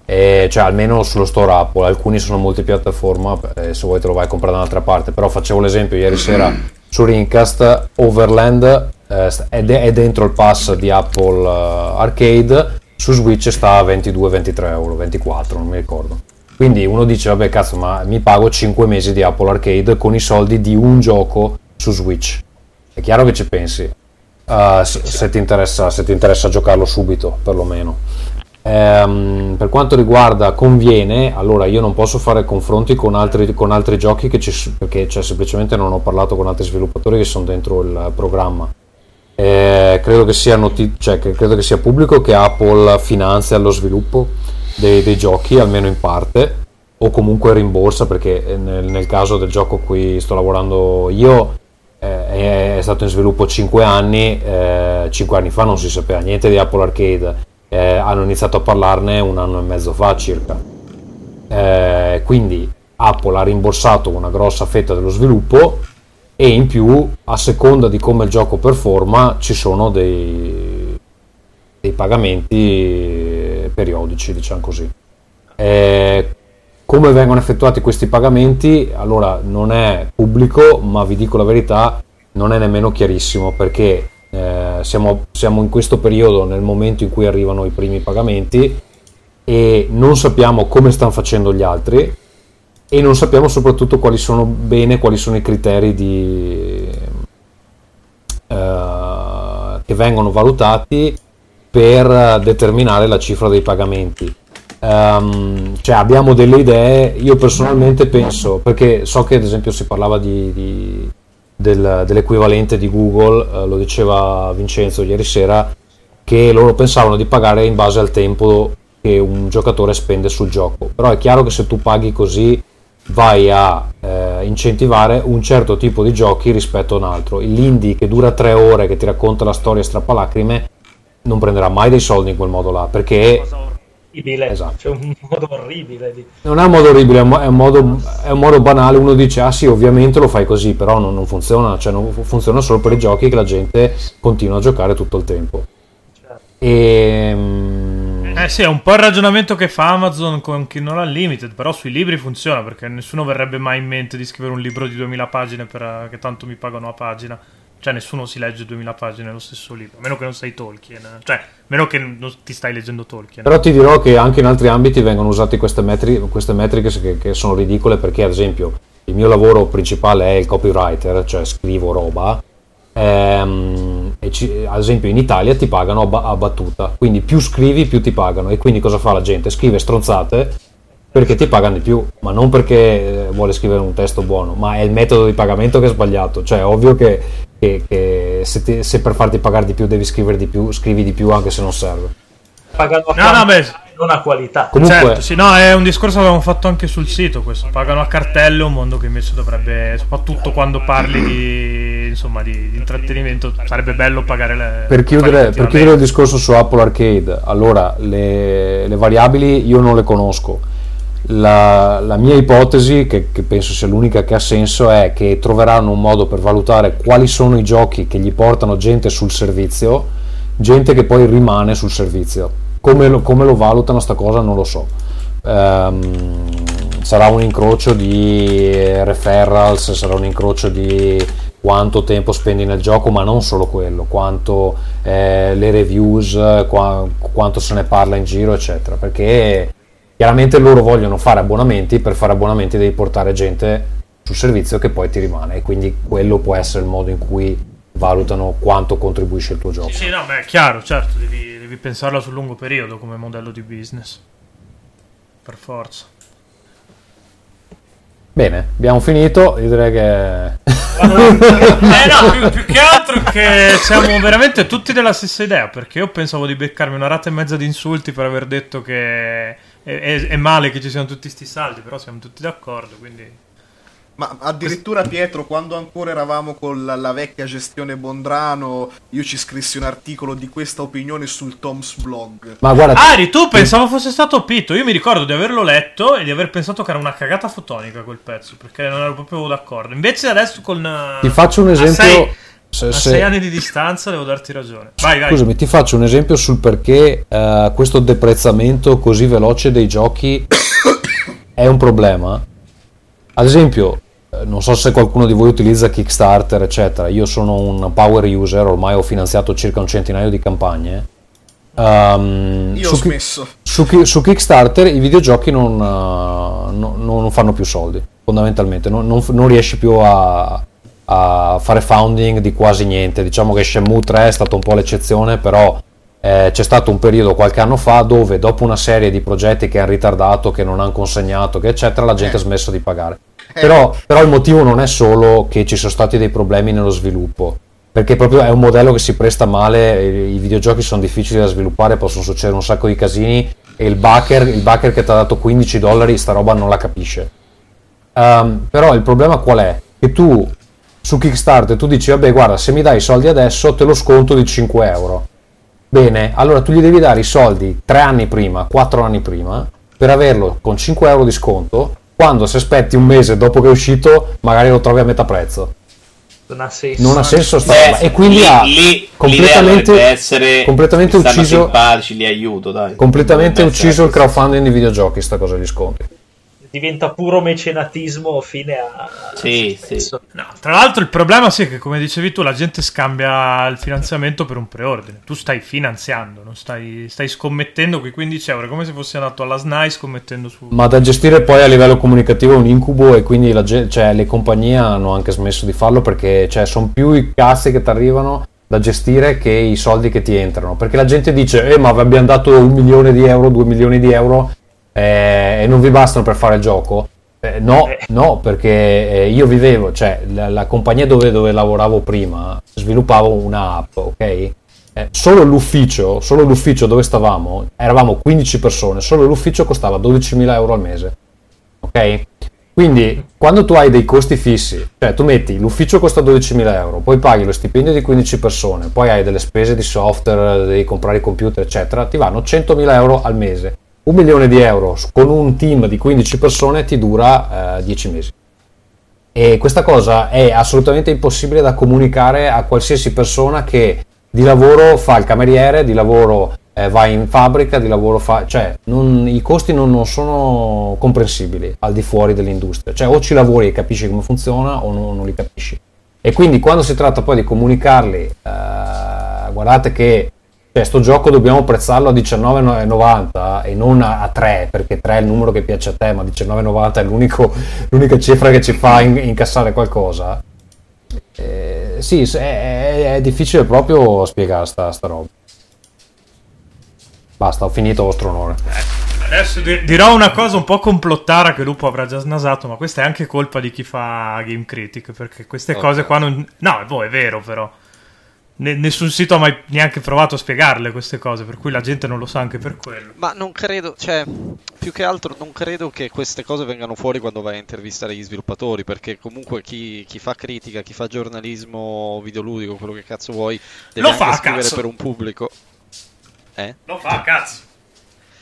E, cioè almeno sullo store Apple, alcuni sono multipiattaforma, eh, se vuoi te lo vai a comprare da un'altra parte, però facevo l'esempio ieri sera su Rincast, Overland eh, è, de- è dentro il pass di Apple eh, Arcade, su Switch sta a 22-23 euro, 24 non mi ricordo. Quindi uno dice, vabbè cazzo, ma mi pago 5 mesi di Apple Arcade con i soldi di un gioco su Switch. È chiaro che ci pensi, uh, se, se ti interessa, se ti interessa giocarlo subito, perlomeno. Ehm, per quanto riguarda conviene, allora io non posso fare confronti con altri, con altri giochi ci, perché cioè, semplicemente non ho parlato con altri sviluppatori che sono dentro il programma. Eh, credo, che noti- cioè, credo che sia pubblico che Apple finanzia lo sviluppo dei, dei giochi, almeno in parte, o comunque rimborsa perché nel, nel caso del gioco a cui sto lavorando io eh, è, stato in sviluppo 5 anni, eh, 5 anni fa non si sapeva niente di Apple Arcade, eh, hanno iniziato a parlarne un anno e mezzo fa circa. Eh, quindi Apple ha rimborsato una grossa fetta dello sviluppo e in più a seconda di come il gioco performa ci sono dei, dei pagamenti periodici diciamo così. Eh, come vengono effettuati questi pagamenti? Allora non è pubblico ma vi dico la verità non è nemmeno chiarissimo perché eh, siamo, siamo in questo periodo nel momento in cui arrivano i primi pagamenti e non sappiamo come stanno facendo gli altri e non sappiamo soprattutto quali sono bene, quali sono i criteri di, eh, che vengono valutati per determinare la cifra dei pagamenti. Ehm, cioè abbiamo delle idee, io personalmente penso, perché so che ad esempio si parlava di, di- del- dell'equivalente di Google, eh, lo diceva Vincenzo ieri sera, che loro pensavano di pagare in base al tempo che un giocatore spende sul gioco. Però è chiaro che se tu paghi così vai a eh, incentivare un certo tipo di giochi rispetto a un altro. L'indie che dura tre ore, che ti racconta la storia strappalacrime, non prenderà mai dei soldi in quel modo là, perché Cosa orribile, Esatto. c'è un modo orribile di... non è un modo orribile, è un modo, è un modo banale. Uno dice, ah sì, ovviamente lo fai così, però non, non funziona, cioè non fu- funziona solo per i giochi che la gente continua a giocare tutto il tempo. E, mm, Eh sì, è un po' il ragionamento che fa Amazon con Kindle Unlimited, però sui libri funziona perché nessuno verrebbe mai in mente di scrivere un libro di 2000 pagine per, che tanto mi pagano a pagina. Cioè nessuno si legge 2000 pagine nello stesso libro, a meno che non sei Tolkien. Cioè, a meno che non ti stai leggendo Tolkien. Però ti dirò che anche in altri ambiti vengono usate queste, metri- queste metriche che, che sono ridicole perché ad esempio il mio lavoro principale è il copywriter, cioè scrivo roba. ehm, ci- ad esempio in Italia ti pagano a battuta, quindi più scrivi più ti pagano e quindi cosa fa la gente? Scrive stronzate perché ti pagano di più, ma non perché eh, vuole scrivere un testo buono, ma è il metodo di pagamento che è sbagliato. Cioè, è ovvio che, che- che se, ti- se per farti pagare di più devi scrivere di più, scrivi di più anche se non serve. Pagano a No, no, beh. non a qualità. Comunque, Certo, sì, no, è un discorso che avevamo fatto anche sul sito questo. Pagano a cartello, un mondo che invece dovrebbe, soprattutto quando parli di, insomma, di, di intrattenimento, sarebbe bello pagare le... per chiudere, per chiudere il discorso su Apple Arcade, allora le, le variabili io non le conosco. La, la mia ipotesi, che, che penso sia l'unica che ha senso, è che troveranno un modo per valutare quali sono i giochi che gli portano gente sul servizio, gente che poi rimane sul servizio. Come lo, come lo valutano sta cosa non lo so. Ehm, sarà un incrocio di referrals, sarà un incrocio di quanto tempo spendi nel gioco, ma non solo quello, quanto eh, le reviews, qua- quanto se ne parla in giro, eccetera. Perché chiaramente loro vogliono fare abbonamenti, per fare abbonamenti devi portare gente sul servizio che poi ti rimane e quindi quello può essere il modo in cui valutano quanto contribuisce il tuo gioco. Sì, no, beh, è chiaro, certo, devi, devi pensarla sul lungo periodo come modello di business. Per forza. Bene, abbiamo finito. Io direi che. eh no, più, più che altro che siamo veramente tutti della stessa idea. Perché io pensavo di beccarmi una rata e mezza di insulti per aver detto che è, è- male che ci siano tutti sti saldi. Però siamo tutti d'accordo. Quindi. Ma addirittura Pietro, quando ancora eravamo con la, la vecchia gestione Bondrano, io ci scrissi un articolo di questa opinione sul Tom's blog. Ma guarda, Ari, tu pensavo fosse stato Pito. Io mi ricordo di averlo letto e di aver pensato che era una cagata fotonica quel pezzo. Perché non ero proprio d'accordo. Invece adesso con. eh, ti faccio un a esempio. sei- se- a se- sei anni di distanza devo darti ragione. Vai, vai. Scusami, ti faccio un esempio sul perché eh, questo deprezzamento così veloce dei giochi è un problema. Ad esempio, eh, non so se qualcuno di voi utilizza Kickstarter, eccetera. Io sono un power user, ormai ho finanziato circa un centinaio di campagne. Ehm, Io su ho Ki- smesso. su, Ki- su Kickstarter i videogiochi non, eh, no- non fanno più soldi, fondamentalmente. Non, non non riesci più a, a fare founding di quasi niente. Diciamo che Shenmue 3 è stato un po' l'eccezione, però eh, c'è stato un periodo qualche anno fa dove dopo una serie di progetti che hanno ritardato, che non hanno consegnato, che eccetera, la gente ha smesso di pagare. Però, però il motivo non è solo che ci sono stati dei problemi nello sviluppo, perché proprio è un modello che si presta male, i videogiochi sono difficili da sviluppare, possono succedere un sacco di casini e il backer, il backer che ti ha dato 15 dollari sta roba non la capisce. Ehm, però il problema qual è? Che tu su Kickstarter tu dici vabbè guarda se mi dai i soldi adesso te lo sconto di 5 euro. Bene, allora tu gli devi dare i soldi 3 anni prima, 4 anni prima per averlo con 5 euro di sconto quando se aspetti un mese dopo che è uscito magari lo trovi a metà prezzo. Non ha senso. Non ha senso sta Beh, e quindi lì, ha lì completamente, essere completamente ucciso simpatici, li aiuto, dai. completamente ucciso il crowdfunding di videogiochi sta cosa degli sconti. Diventa puro mecenatismo fine a... Sì, stesso. No, tra l'altro il problema sì è che come dicevi tu la gente scambia il finanziamento per un preordine. Tu stai finanziando, non stai, stai scommettendo quei 15 euro, è come se fossi andato alla SNAI scommettendo su... Ma da gestire poi a livello comunicativo è un incubo e quindi la cioè, le compagnie hanno anche smesso di farlo perché cioè, sono più i cazzi che ti arrivano da gestire che i soldi che ti entrano. Perché la gente dice, eh ma vi abbiamo dato un milione di euro, due milioni di euro eh, e non vi bastano per fare il gioco. Eh, no, Eh. no, perché eh, io vivevo, cioè la, la compagnia dove, dove lavoravo prima sviluppavo un'app, ok? Eh, solo l'ufficio, solo l'ufficio dove stavamo, eravamo 15 persone, solo l'ufficio costava 12.000 euro al mese, ok? Quindi quando tu hai dei costi fissi, cioè tu metti l'ufficio costa 12.000 euro, poi paghi lo stipendio di 15 persone, poi hai delle spese di software, devi comprare i computer, eccetera, ti vanno 100.000 euro al mese. Un milione di euro con un team di 15 persone ti dura eh, 10 mesi. E questa cosa è assolutamente impossibile da comunicare a qualsiasi persona che di lavoro fa il cameriere, di lavoro eh, va in fabbrica, di lavoro fa... cioè non- i costi non, non sono comprensibili al di fuori dell'industria. Cioè o ci lavori e capisci come funziona o non, non li capisci. E quindi quando si tratta poi di comunicarli, eh, guardate che cioè, sto gioco dobbiamo prezzarlo a 19,90 e non a, a 3, perché 3 è il numero che piace a te, ma 19,90 è l'unico- l'unica cifra che ci fa in- incassare qualcosa. Eh, sì, è, è- difficile proprio spiegare sta, sta roba. Basta, ho finito vostro onore. Adesso di- dirò una cosa un po' complottara che Lupo avrà già snasato, ma questa è anche colpa di chi fa Game Critic, perché queste cose qua non... No, boh, è vero però. Ne- nessun sito ha mai neanche provato a spiegarle queste cose, per cui la gente non lo sa anche per quello. Ma non credo, cioè, più che altro non credo che queste cose vengano fuori quando vai a intervistare gli sviluppatori, perché comunque chi, chi fa critica, chi fa giornalismo videoludico, quello che cazzo vuoi, deve Lo anche fa, scrivere cazzo. per un pubblico. Eh? Lo fa, cazzo.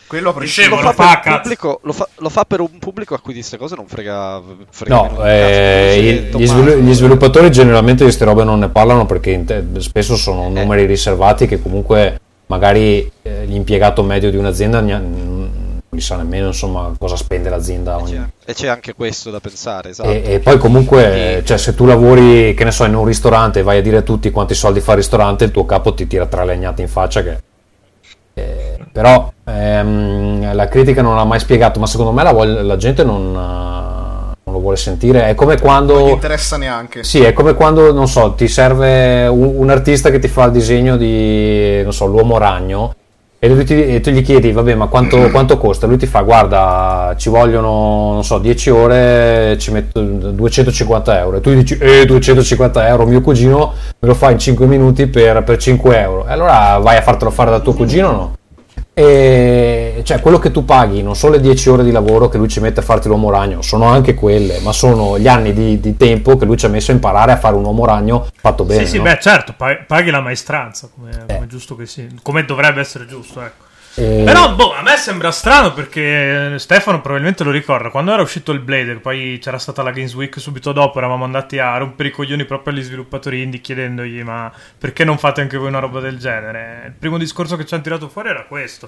Quello. Dicevo, Lo lo fa, fa, per un cazzo. pubblico, lo, fa, lo fa per un pubblico a cui di queste cose non frega, frega No, eh, gli, svilu- gli sviluppatori generalmente di queste robe non ne parlano perché te- spesso sono Eh. numeri riservati che comunque magari eh, l'impiegato medio di un'azienda non li sa nemmeno insomma cosa spende l'azienda ogni, C'è- E c'è anche questo da pensare, esatto. e, e poi comunque, cioè, se tu lavori, che ne so, in un ristorante e vai a dire a tutti quanti soldi fa il ristorante, il tuo capo ti tira tre legnate in faccia che... eh, però ehm, la critica non l'ha mai spiegato, ma secondo me la, voglia- la gente non, eh, non lo vuole sentire. È come Non gli quando... interessa neanche. Sì, è come quando, non so, ti serve un, un artista che ti fa il disegno di, non so, l'uomo ragno E, lui ti- e tu gli chiedi, vabbè, ma quanto, quanto costa? Lui ti fa, guarda, ci vogliono, non so, 10 ore, ci metto 250 euro. E tu gli dici, eh, 250 euro, mio cugino me lo fa in 5 minuti per, per 5 euro. E allora vai a fartelo fare da tuo cugino o no? E cioè, quello che tu paghi non sono le 10 ore di lavoro che lui ci mette a farti l'uomo ragno, sono anche quelle, ma sono gli anni di, di tempo che lui ci ha messo a imparare a fare un uomo ragno fatto bene. sì, sì, no? beh, certo, pa- paghi la maestranza, come, Eh. come giusto che sia, come dovrebbe essere giusto, ecco. E- Però, boh, a me sembra strano perché Stefano probabilmente lo ricorda. Quando era uscito il Blade, che poi c'era stata la Games Week subito dopo, eravamo andati a rompere i coglioni proprio agli sviluppatori indie chiedendogli ma perché non fate anche voi una roba del genere? Il primo discorso che ci hanno tirato fuori era questo.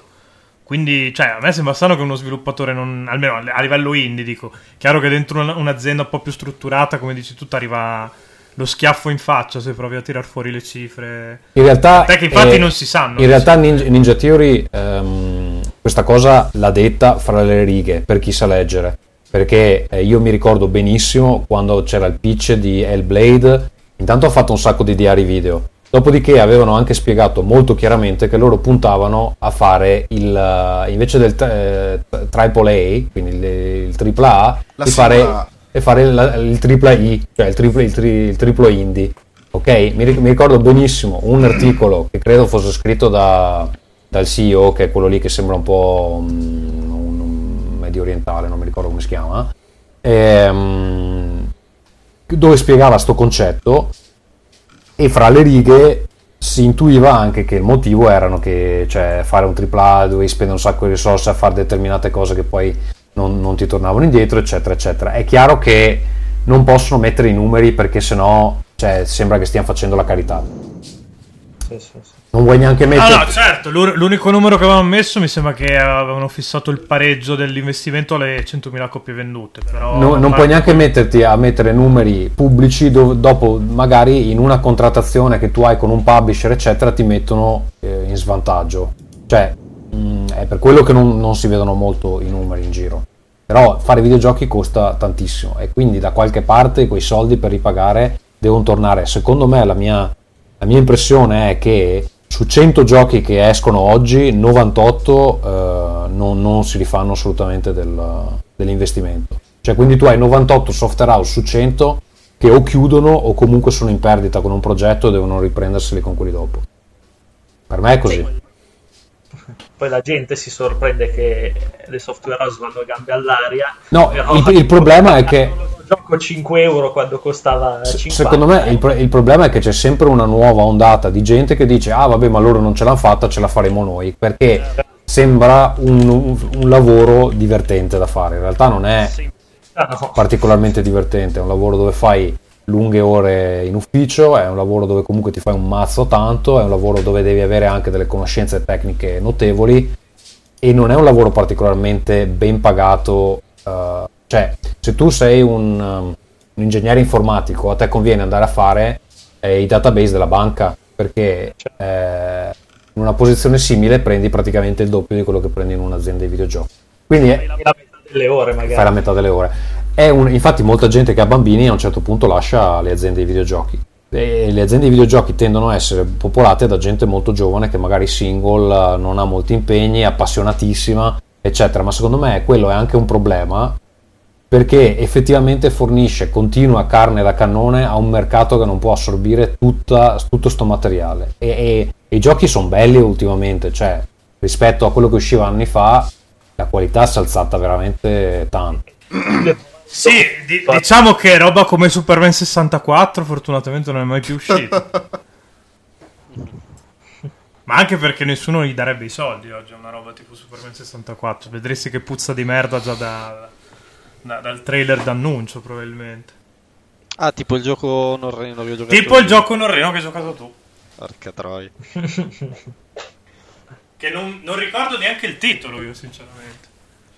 Quindi, cioè, a me sembra strano che uno sviluppatore, non, almeno a livello indie, dico, chiaro che dentro una- un'azienda un po' più strutturata, come dici tu, arriva lo schiaffo in faccia se provi a tirar fuori le cifre. In realtà, Tant'è che infatti eh, non si sanno. In realtà Ninja, Ninja Theory ehm, questa cosa l'ha detta fra le righe per chi sa leggere. Perché eh, io mi ricordo benissimo quando c'era il pitch di Hellblade, intanto ha fatto un sacco di diari video. Dopodiché avevano anche spiegato molto chiaramente che loro puntavano a fare il eh, invece del eh, AAA, quindi il, il AAA, La di sigla- fare, e fare il, il tripla I, cioè il triplo, il, tri- il triplo indie. Ok, mi, mi ricordo benissimo un articolo che credo fosse scritto da- dal CEO, che è quello lì che sembra un po' mm, un, un medio orientale, non mi ricordo come si chiama, ehm, dove spiegava sto concetto e fra le righe si intuiva anche che il motivo erano che cioè, fare un AAA dovevi spendere un sacco di risorse a fare determinate cose che poi non, non ti tornavano indietro, eccetera, eccetera. È chiaro che non possono mettere i numeri perché sennò cioè, sembra che stiano facendo la carità. Sì, sì, sì. Non vuoi neanche mettere... no, certo, l'unico numero che avevano messo mi sembra che avevano fissato il pareggio dell'investimento alle 100.000 copie vendute. Però No- non ma- puoi neanche metterti a mettere numeri pubblici dove dopo magari in una contrattazione che tu hai con un publisher eccetera ti mettono eh, in svantaggio cioè mh, è per quello che non, non si vedono molto i numeri in giro. Però fare videogiochi costa tantissimo e quindi da qualche parte quei soldi per ripagare devono tornare. Secondo me la mia, la mia impressione è che su 100 giochi che escono oggi 98 eh, non, non si rifanno assolutamente del- dell'investimento. Cioè quindi tu hai 98 software house su 100 che o chiudono o comunque sono in perdita con un progetto e devono riprenderseli con quelli dopo. Per me è così Poi la gente si sorprende che le software house vanno gambe all'aria. No, il- il problema è che- gioco 5 euro quando costava Se- 50. Secondo me il, il problema è che c'è sempre una nuova ondata di gente che dice ah vabbè ma loro non ce l'hanno fatta, ce la faremo noi, perché sembra un, un- un lavoro divertente da fare, in realtà non è Ah, no. particolarmente divertente, è un lavoro dove fai lunghe ore in ufficio, è un lavoro dove comunque ti fai un mazzo tanto, è un lavoro dove devi avere anche delle conoscenze tecniche notevoli e non è un lavoro particolarmente ben pagato. eh, cioè, se tu sei un, um, un ingegnere informatico, a te conviene andare a fare eh, i database della banca perché eh, in una posizione simile prendi praticamente il doppio di quello che prendi in un'azienda di videogiochi. Quindi è, la metà delle ore magari. fai la metà delle ore. Un- infatti molta gente che ha bambini a un certo punto lascia le aziende di videogiochi. E le aziende di videogiochi tendono a essere popolate da gente molto giovane che magari single, non ha molti impegni, è appassionatissima, eccetera. Ma secondo me quello è anche un problema perché effettivamente fornisce continua carne da cannone a un mercato che non può assorbire tutta, tutto sto materiale. E, e- e i giochi sono belli ultimamente, cioè rispetto a quello che usciva anni fa, la qualità si è alzata veramente tanto. Sì, di- diciamo che roba come Superman 64 fortunatamente non è mai più uscita. Ma anche perché nessuno gli darebbe i soldi oggi a una roba tipo Superman 64. Vedresti che puzza di merda già da- da- dal trailer d'annuncio probabilmente. Ah, tipo il gioco non, non l'ho giocato Tipo il io. gioco norreno che hai giocato tu. Porca troia. Che non, non ricordo neanche il titolo io sinceramente.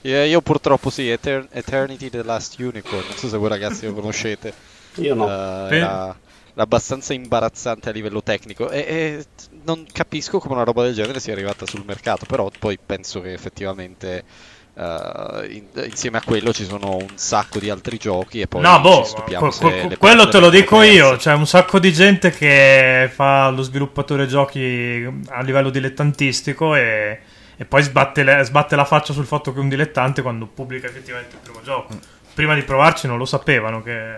Io, io purtroppo sì, Etern- Eternity The Last Unicorn, non so se voi ragazzi lo conoscete. Io no. Eh, Sì. era, era abbastanza imbarazzante a livello tecnico e, e non capisco come una roba del genere sia arrivata sul mercato, però poi penso che effettivamente eh, in- insieme a quello ci sono un sacco di altri giochi e poi No, boh, ci stupiamo que- le quello te lo dico sono io. C'è un sacco di gente che fa lo sviluppatore giochi a livello dilettantistico e, e poi sbatte, le- sbatte la faccia sul fatto che è un dilettante quando pubblica effettivamente il primo gioco. Prima di provarci non lo sapevano che,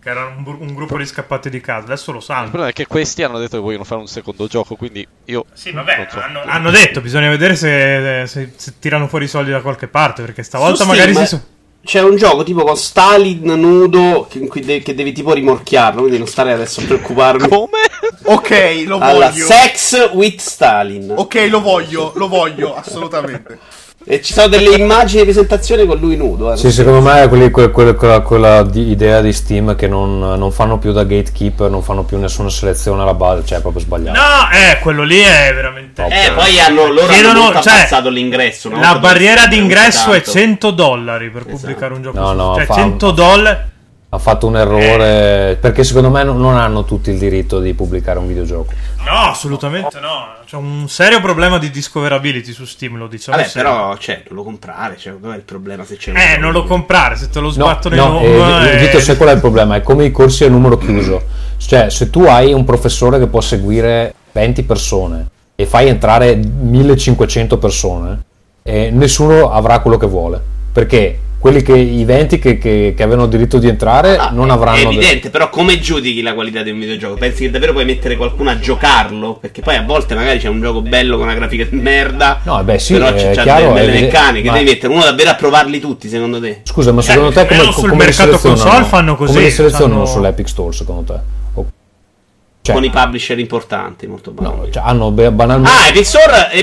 che erano un, un gruppo di scappati di casa, adesso lo Il sanno. problema è che questi hanno detto che vogliono fare un secondo gioco, quindi io Sì, vabbè, so. hanno, hanno detto, bisogna vedere se, se- se tirano fuori i soldi da qualche parte, perché stavolta Su magari Steam, si... so- C'è un gioco tipo con Stalin nudo che, in cui de- che devi tipo rimorchiarlo, quindi non stare adesso a preoccuparmi. Come? Ok, lo Allora, voglio. Sex with Stalin. Ok, lo voglio, lo voglio, assolutamente. E ci sono delle immagini di presentazione con lui nudo. Eh. Sì, secondo me è quelli- que- que- quella, quella di- idea di Steam che non, non fanno più da gatekeeper, non fanno più nessuna selezione alla base, cioè è proprio sbagliato. No, eh, quello lì è veramente... Eh, poi hanno, loro Chiedono- hanno cioè, abbassato l'ingresso. una La barriera d'ingresso è tanto. 100 dollari per Esatto. pubblicare un gioco. No, su- no, cioè fa- 100 dollari. Ha fatto un errore perché secondo me non, hanno tutti il diritto di pubblicare un videogioco. No, assolutamente no. C'è un serio problema di discoverability su Steam, lo diciamo. Vabbè, però, cioè, non lo comprare. Cioè, dov'è il problema se c'è un Eh, non lo comprare, se te lo No, sbattono no, in eh, home. eh, Vito, eh, sai qual è il problema? È come i corsi a numero chiuso. Cioè, se tu hai un professore che può seguire 20 persone e fai entrare 1500 persone, eh, nessuno avrà quello che vuole. Perché quelli che, i 20 che, che- che avevano diritto di entrare Ah, non avranno... È de- evidente, però come giudichi la qualità di un videogioco? Pensi che davvero puoi mettere qualcuno a giocarlo? Perché poi a volte magari c'è un gioco bello con una grafica di merda. No, beh, sì, però è c'è, chiaro, delle evidente, meccaniche. ma- Devi mettere uno davvero a provarli tutti, secondo te? Scusa, ma secondo te come, sul come mercato console fanno così, Come li selezionano fanno- sull'Epic Store, secondo te? Cioè, Con i publisher importanti, molto banali. no, cioè, hanno banalmente... Ah,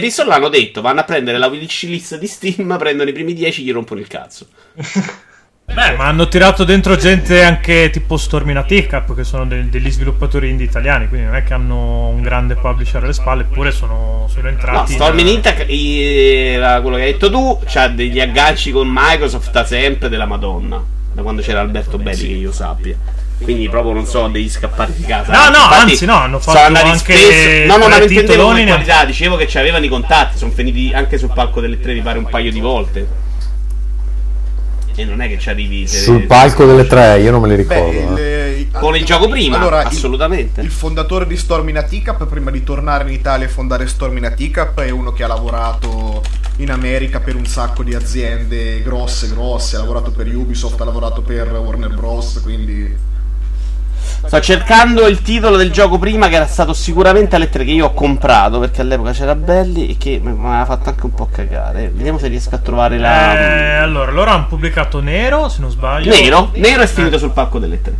Store l'hanno detto, vanno a prendere la wishlist di Steam, prendono i primi 10 e gli rompono il cazzo. Beh, ma hanno tirato dentro gente anche tipo Stormina Teacup, che sono de- degli sviluppatori indie italiani, quindi non è che hanno un grande publisher alle spalle, eppure sono, sono No, entrati. Storming in- Intac, i- la- quello che hai detto tu, c'ha degli agganci con Microsoft da sempre della Madonna. Da quando c'era Alberto Belli, che io sappia. Quindi proprio non so, degli scappati di casa. No, no, Infatti, anzi, no, hanno sono fatto andati anche spesso- No, no, ma intendevo come qualità, dicevo che avevano i contatti, sono finiti anche sul palco delle tre, mi pare un paio di volte. E non è che ci arrivi Sul palco delle tre, io non me li ricordo. Beh, eh. il- Con il gioco prima, Allora, il- assolutamente. Il, fondatore di Stormina Teacup, prima di tornare in Italia e fondare Stormina Teacup, è uno che ha lavorato in America per un sacco di aziende grosse, grosse. Ha lavorato per Ubisoft, ha lavorato per Warner Bros. Quindi. Sto cercando il titolo del gioco prima che era stato sicuramente alle tre che io ho comprato perché all'epoca c'era belli e che mi aveva fatto anche un po' cagare. Vediamo se riesco a trovare Eh, la. allora, loro hanno pubblicato Nero, se non sbaglio. Nero? Nero è finito sul palco delle tre.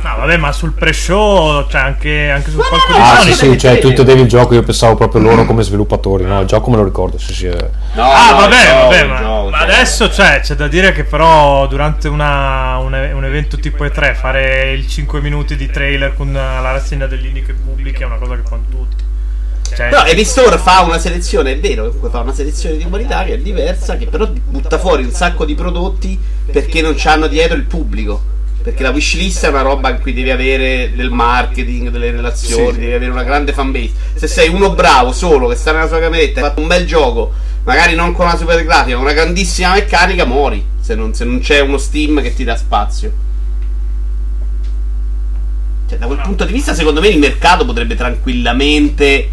No, vabbè, ma sul pre-show, cioè anche, anche sul palco di Ah, sì, sì, cioè tu devi il gioco, io pensavo proprio loro come sviluppatori, no? Il gioco me lo ricordo, sì, sì. eh. No, Ah, no, vabbè, gioco, vabbè, ma, gioco, ma cioè. adesso cioè, c'è da dire che però durante una- un, un evento tipo E3 fare il 5 minuti di trailer con la rassegna degli indie che pubblichi è una cosa che fanno tutti. Cioè, Però Epic Store fa una selezione, è vero, comunque fa una selezione di qualità che è diversa, che però butta fuori un sacco di prodotti perché non c'hanno dietro il pubblico. Perché la wishlist è una roba in cui devi avere del marketing, delle relazioni, Sì. devi avere una grande fanbase. Se sei uno bravo solo che sta nella sua cameretta e ha fatto un bel gioco, magari non con una super grafica, ma una grandissima meccanica, muori. Se non, se non c'è uno Steam che ti dà spazio. Cioè, da quel punto di vista, secondo me il mercato potrebbe tranquillamente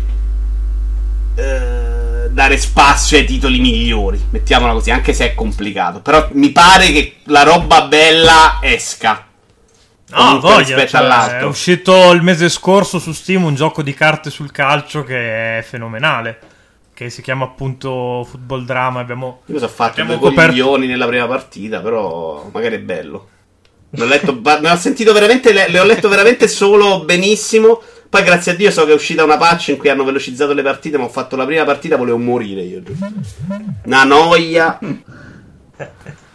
eh, dare spazio ai titoli migliori. Mettiamola così, anche se è complicato. Però mi pare che la roba bella esca. no, voglia, rispetto cioè, all'altro. è uscito il mese scorso su Steam un gioco di carte sul calcio che è fenomenale. Che si chiama appunto Football Drama. Abbiamo Io sono fatto Abbiamo due coperto- coglioni nella prima partita, però magari è bello. Ne ho, letto, ne ho sentito veramente, le, le ho letto veramente solo benissimo. Poi grazie a Dio so che è uscita una patch in cui hanno velocizzato le partite, ma ho fatto la prima partita, volevo morire io. giù. Una noia.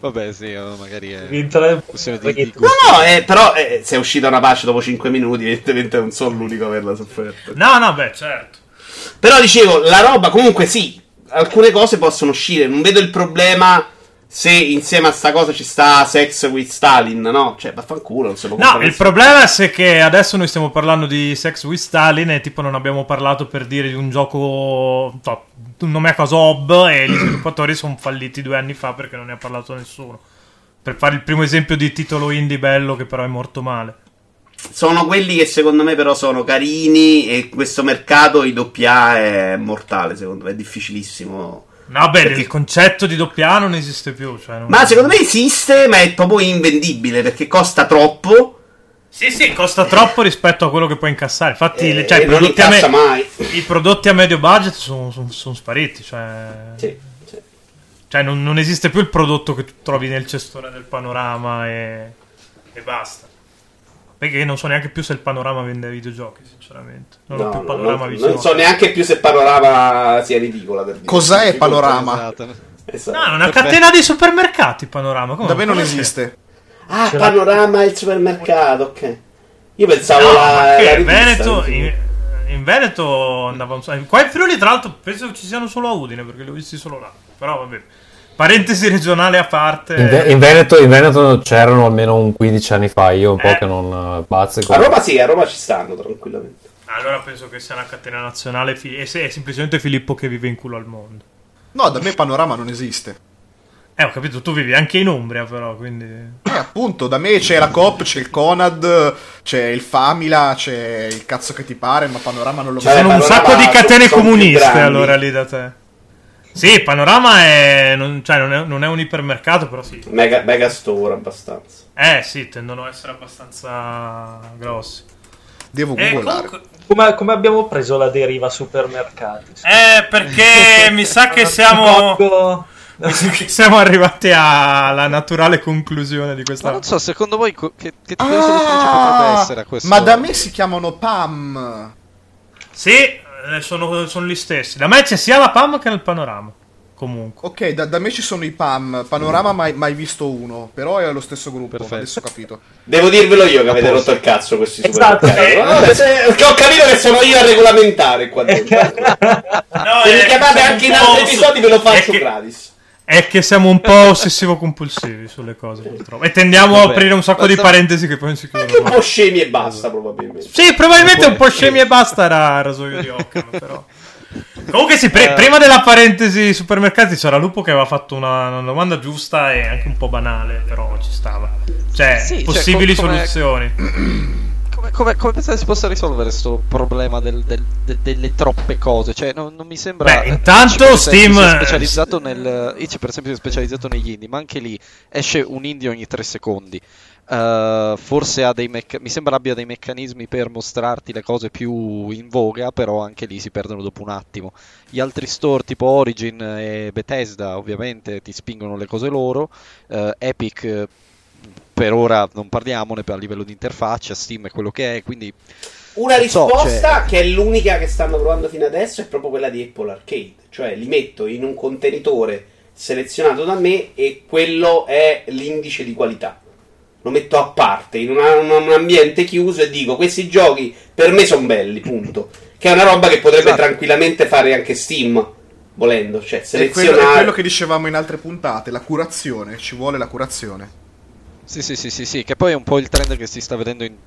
Vabbè, sì, magari è di, di No, no, eh, però eh, se è uscita una patch dopo 5 minuti, evidentemente non sono l'unico a averla sofferta. No, no, beh, certo. Però dicevo, la roba comunque sì, alcune cose possono uscire, non vedo il problema se insieme a sta cosa ci sta Sex with Stalin, no? Cioè, vaffanculo, non se lo No, il problema è che adesso noi stiamo parlando di Sex with Stalin e tipo non abbiamo parlato per dire di un gioco no, un nome a caso Hob e gli sviluppatori sono falliti due anni fa perché non ne ha parlato nessuno. Per fare il primo esempio di titolo indie bello che però è morto male. Sono quelli che secondo me però sono carini e questo mercato i doppia è mortale, secondo me, è difficilissimo. No, beh, Perché- il concetto di doppia non esiste più. Cioè non- Ma secondo me esiste, ma è proprio invendibile perché costa troppo. Sì, sì, costa troppo rispetto a quello che puoi incassare. Infatti, eh, cioè, i, prodotti me- mai. i prodotti a medio budget sono spariti. Cioè, Sì, sì. cioè non, non esiste più il prodotto che tu trovi nel cestone del panorama e, e basta. Perché non so neanche più se il panorama vende videogiochi, sinceramente. Non ho No, più no, panorama non, non so neanche più se Panorama sia ridicola per dire. Cos'è Panorama? Esatto. Esatto. No, è una Perfetto. catena di supermercati, panorama. Come- Da me non c'è? esiste. Ah, l'ha- Panorama è il supermercato, ok. Io pensavo No, la, la rivista, Veneto, in, in Veneto andava un sacco. Qua in Friuli, tra l'altro, penso che ci siano solo a Udine perché li ho visti solo là. Però vabbè, parentesi regionale a parte. In, Ve- in Veneto, in Veneto c'erano almeno un 15 anni fa, io un po' Eh. che non eh, bazzico. A Roma sì, a Roma ci stanno tranquillamente. Allora penso che sia una catena nazionale fi- e se è semplicemente Filippo che vive in culo al mondo. No, da me Panorama non esiste. Eh, ho capito, tu vivi anche in Umbria, però, quindi. Eh, appunto, da me c'è la Coop, c'è il Conad, c'è il Famila, c'è il cazzo che ti pare, ma Panorama non lo Cioè, Sono un sacco di catene comuniste allora lì da te. Sì, Panorama è. Non, cioè, non è, non è un ipermercato, però sì. Mega, mega store abbastanza. Eh, sì, tendono a essere abbastanza grossi. Devo Eh, googolare. comunque- Come, come abbiamo preso la deriva supermercati? eh, perché mi sa che siamo. Siamo arrivati alla naturale conclusione di Ma questa. non so, secondo voi co- che, che tipo di soluzione ci potrebbe essere a questo? Ah, ma da me si chiamano PAM. Sì, sono, sono gli stessi. Da me c'è sia la PAM che il panorama. Comunque. Ok, da, da me ci sono i PAM. Panorama mai, mai visto uno, però è lo stesso gruppo. Perfetto. Adesso ho capito. Devo dirvelo io che avete rotto il cazzo questi Esatto, eh. Se- Perché ho capito che sono io a regolamentare qua dentro. No, Se mi è- chiamate anche in altri episodi ve lo faccio che- gratis. È che siamo un po' ossessivo-compulsivi sulle cose, purtroppo. E tendiamo a Vabbè, aprire un sacco di basta- parentesi che poi non si Anche chiudono. un mai. po' scemi e basta probabilmente. Sì, probabilmente un po' scemi e basta era il rasoio di Occam, però. Comunque sì, pre- Eh. prima della parentesi supermercati c'era Lupo che aveva fatto una, una domanda giusta e anche un po' banale, però ci stava. Cioè, Sì, cioè, possibili com- come- soluzioni. Come, come, come pensate si possa risolvere questo problema del- del- de- delle troppe cose? Cioè, non, non mi sembra. Beh, intanto Steam- si è specializzato nel. ICE, per esempio, si è specializzato negli indie, ma anche lì esce un indie ogni tre secondi. Uh, forse ha dei mecca- mi sembra abbia dei meccanismi per mostrarti le cose più in voga, però anche lì si perdono dopo un attimo. Gli altri store tipo Origin e Bethesda ovviamente ti spingono le cose loro, Uh, Epic eh, per ora non parliamone per a livello di interfaccia, Steam è quello che è, quindi Una Non so, risposta cioè- che è l'unica che stanno provando fino adesso è proprio quella di Apple Arcade. Cioè li metto in un contenitore selezionato da me e quello è l'indice di qualità. Lo metto a parte in una- un ambiente chiuso e dico questi giochi per me sono belli, punto. Che è una roba che potrebbe Esatto. tranquillamente fare anche Steam, volendo. Cioè È quello, è selezionare... quello che dicevamo in altre puntate, la curazione. Ci vuole la curazione. Sì, sì, sì, sì, sì, che poi è un po' il trend che si sta vedendo in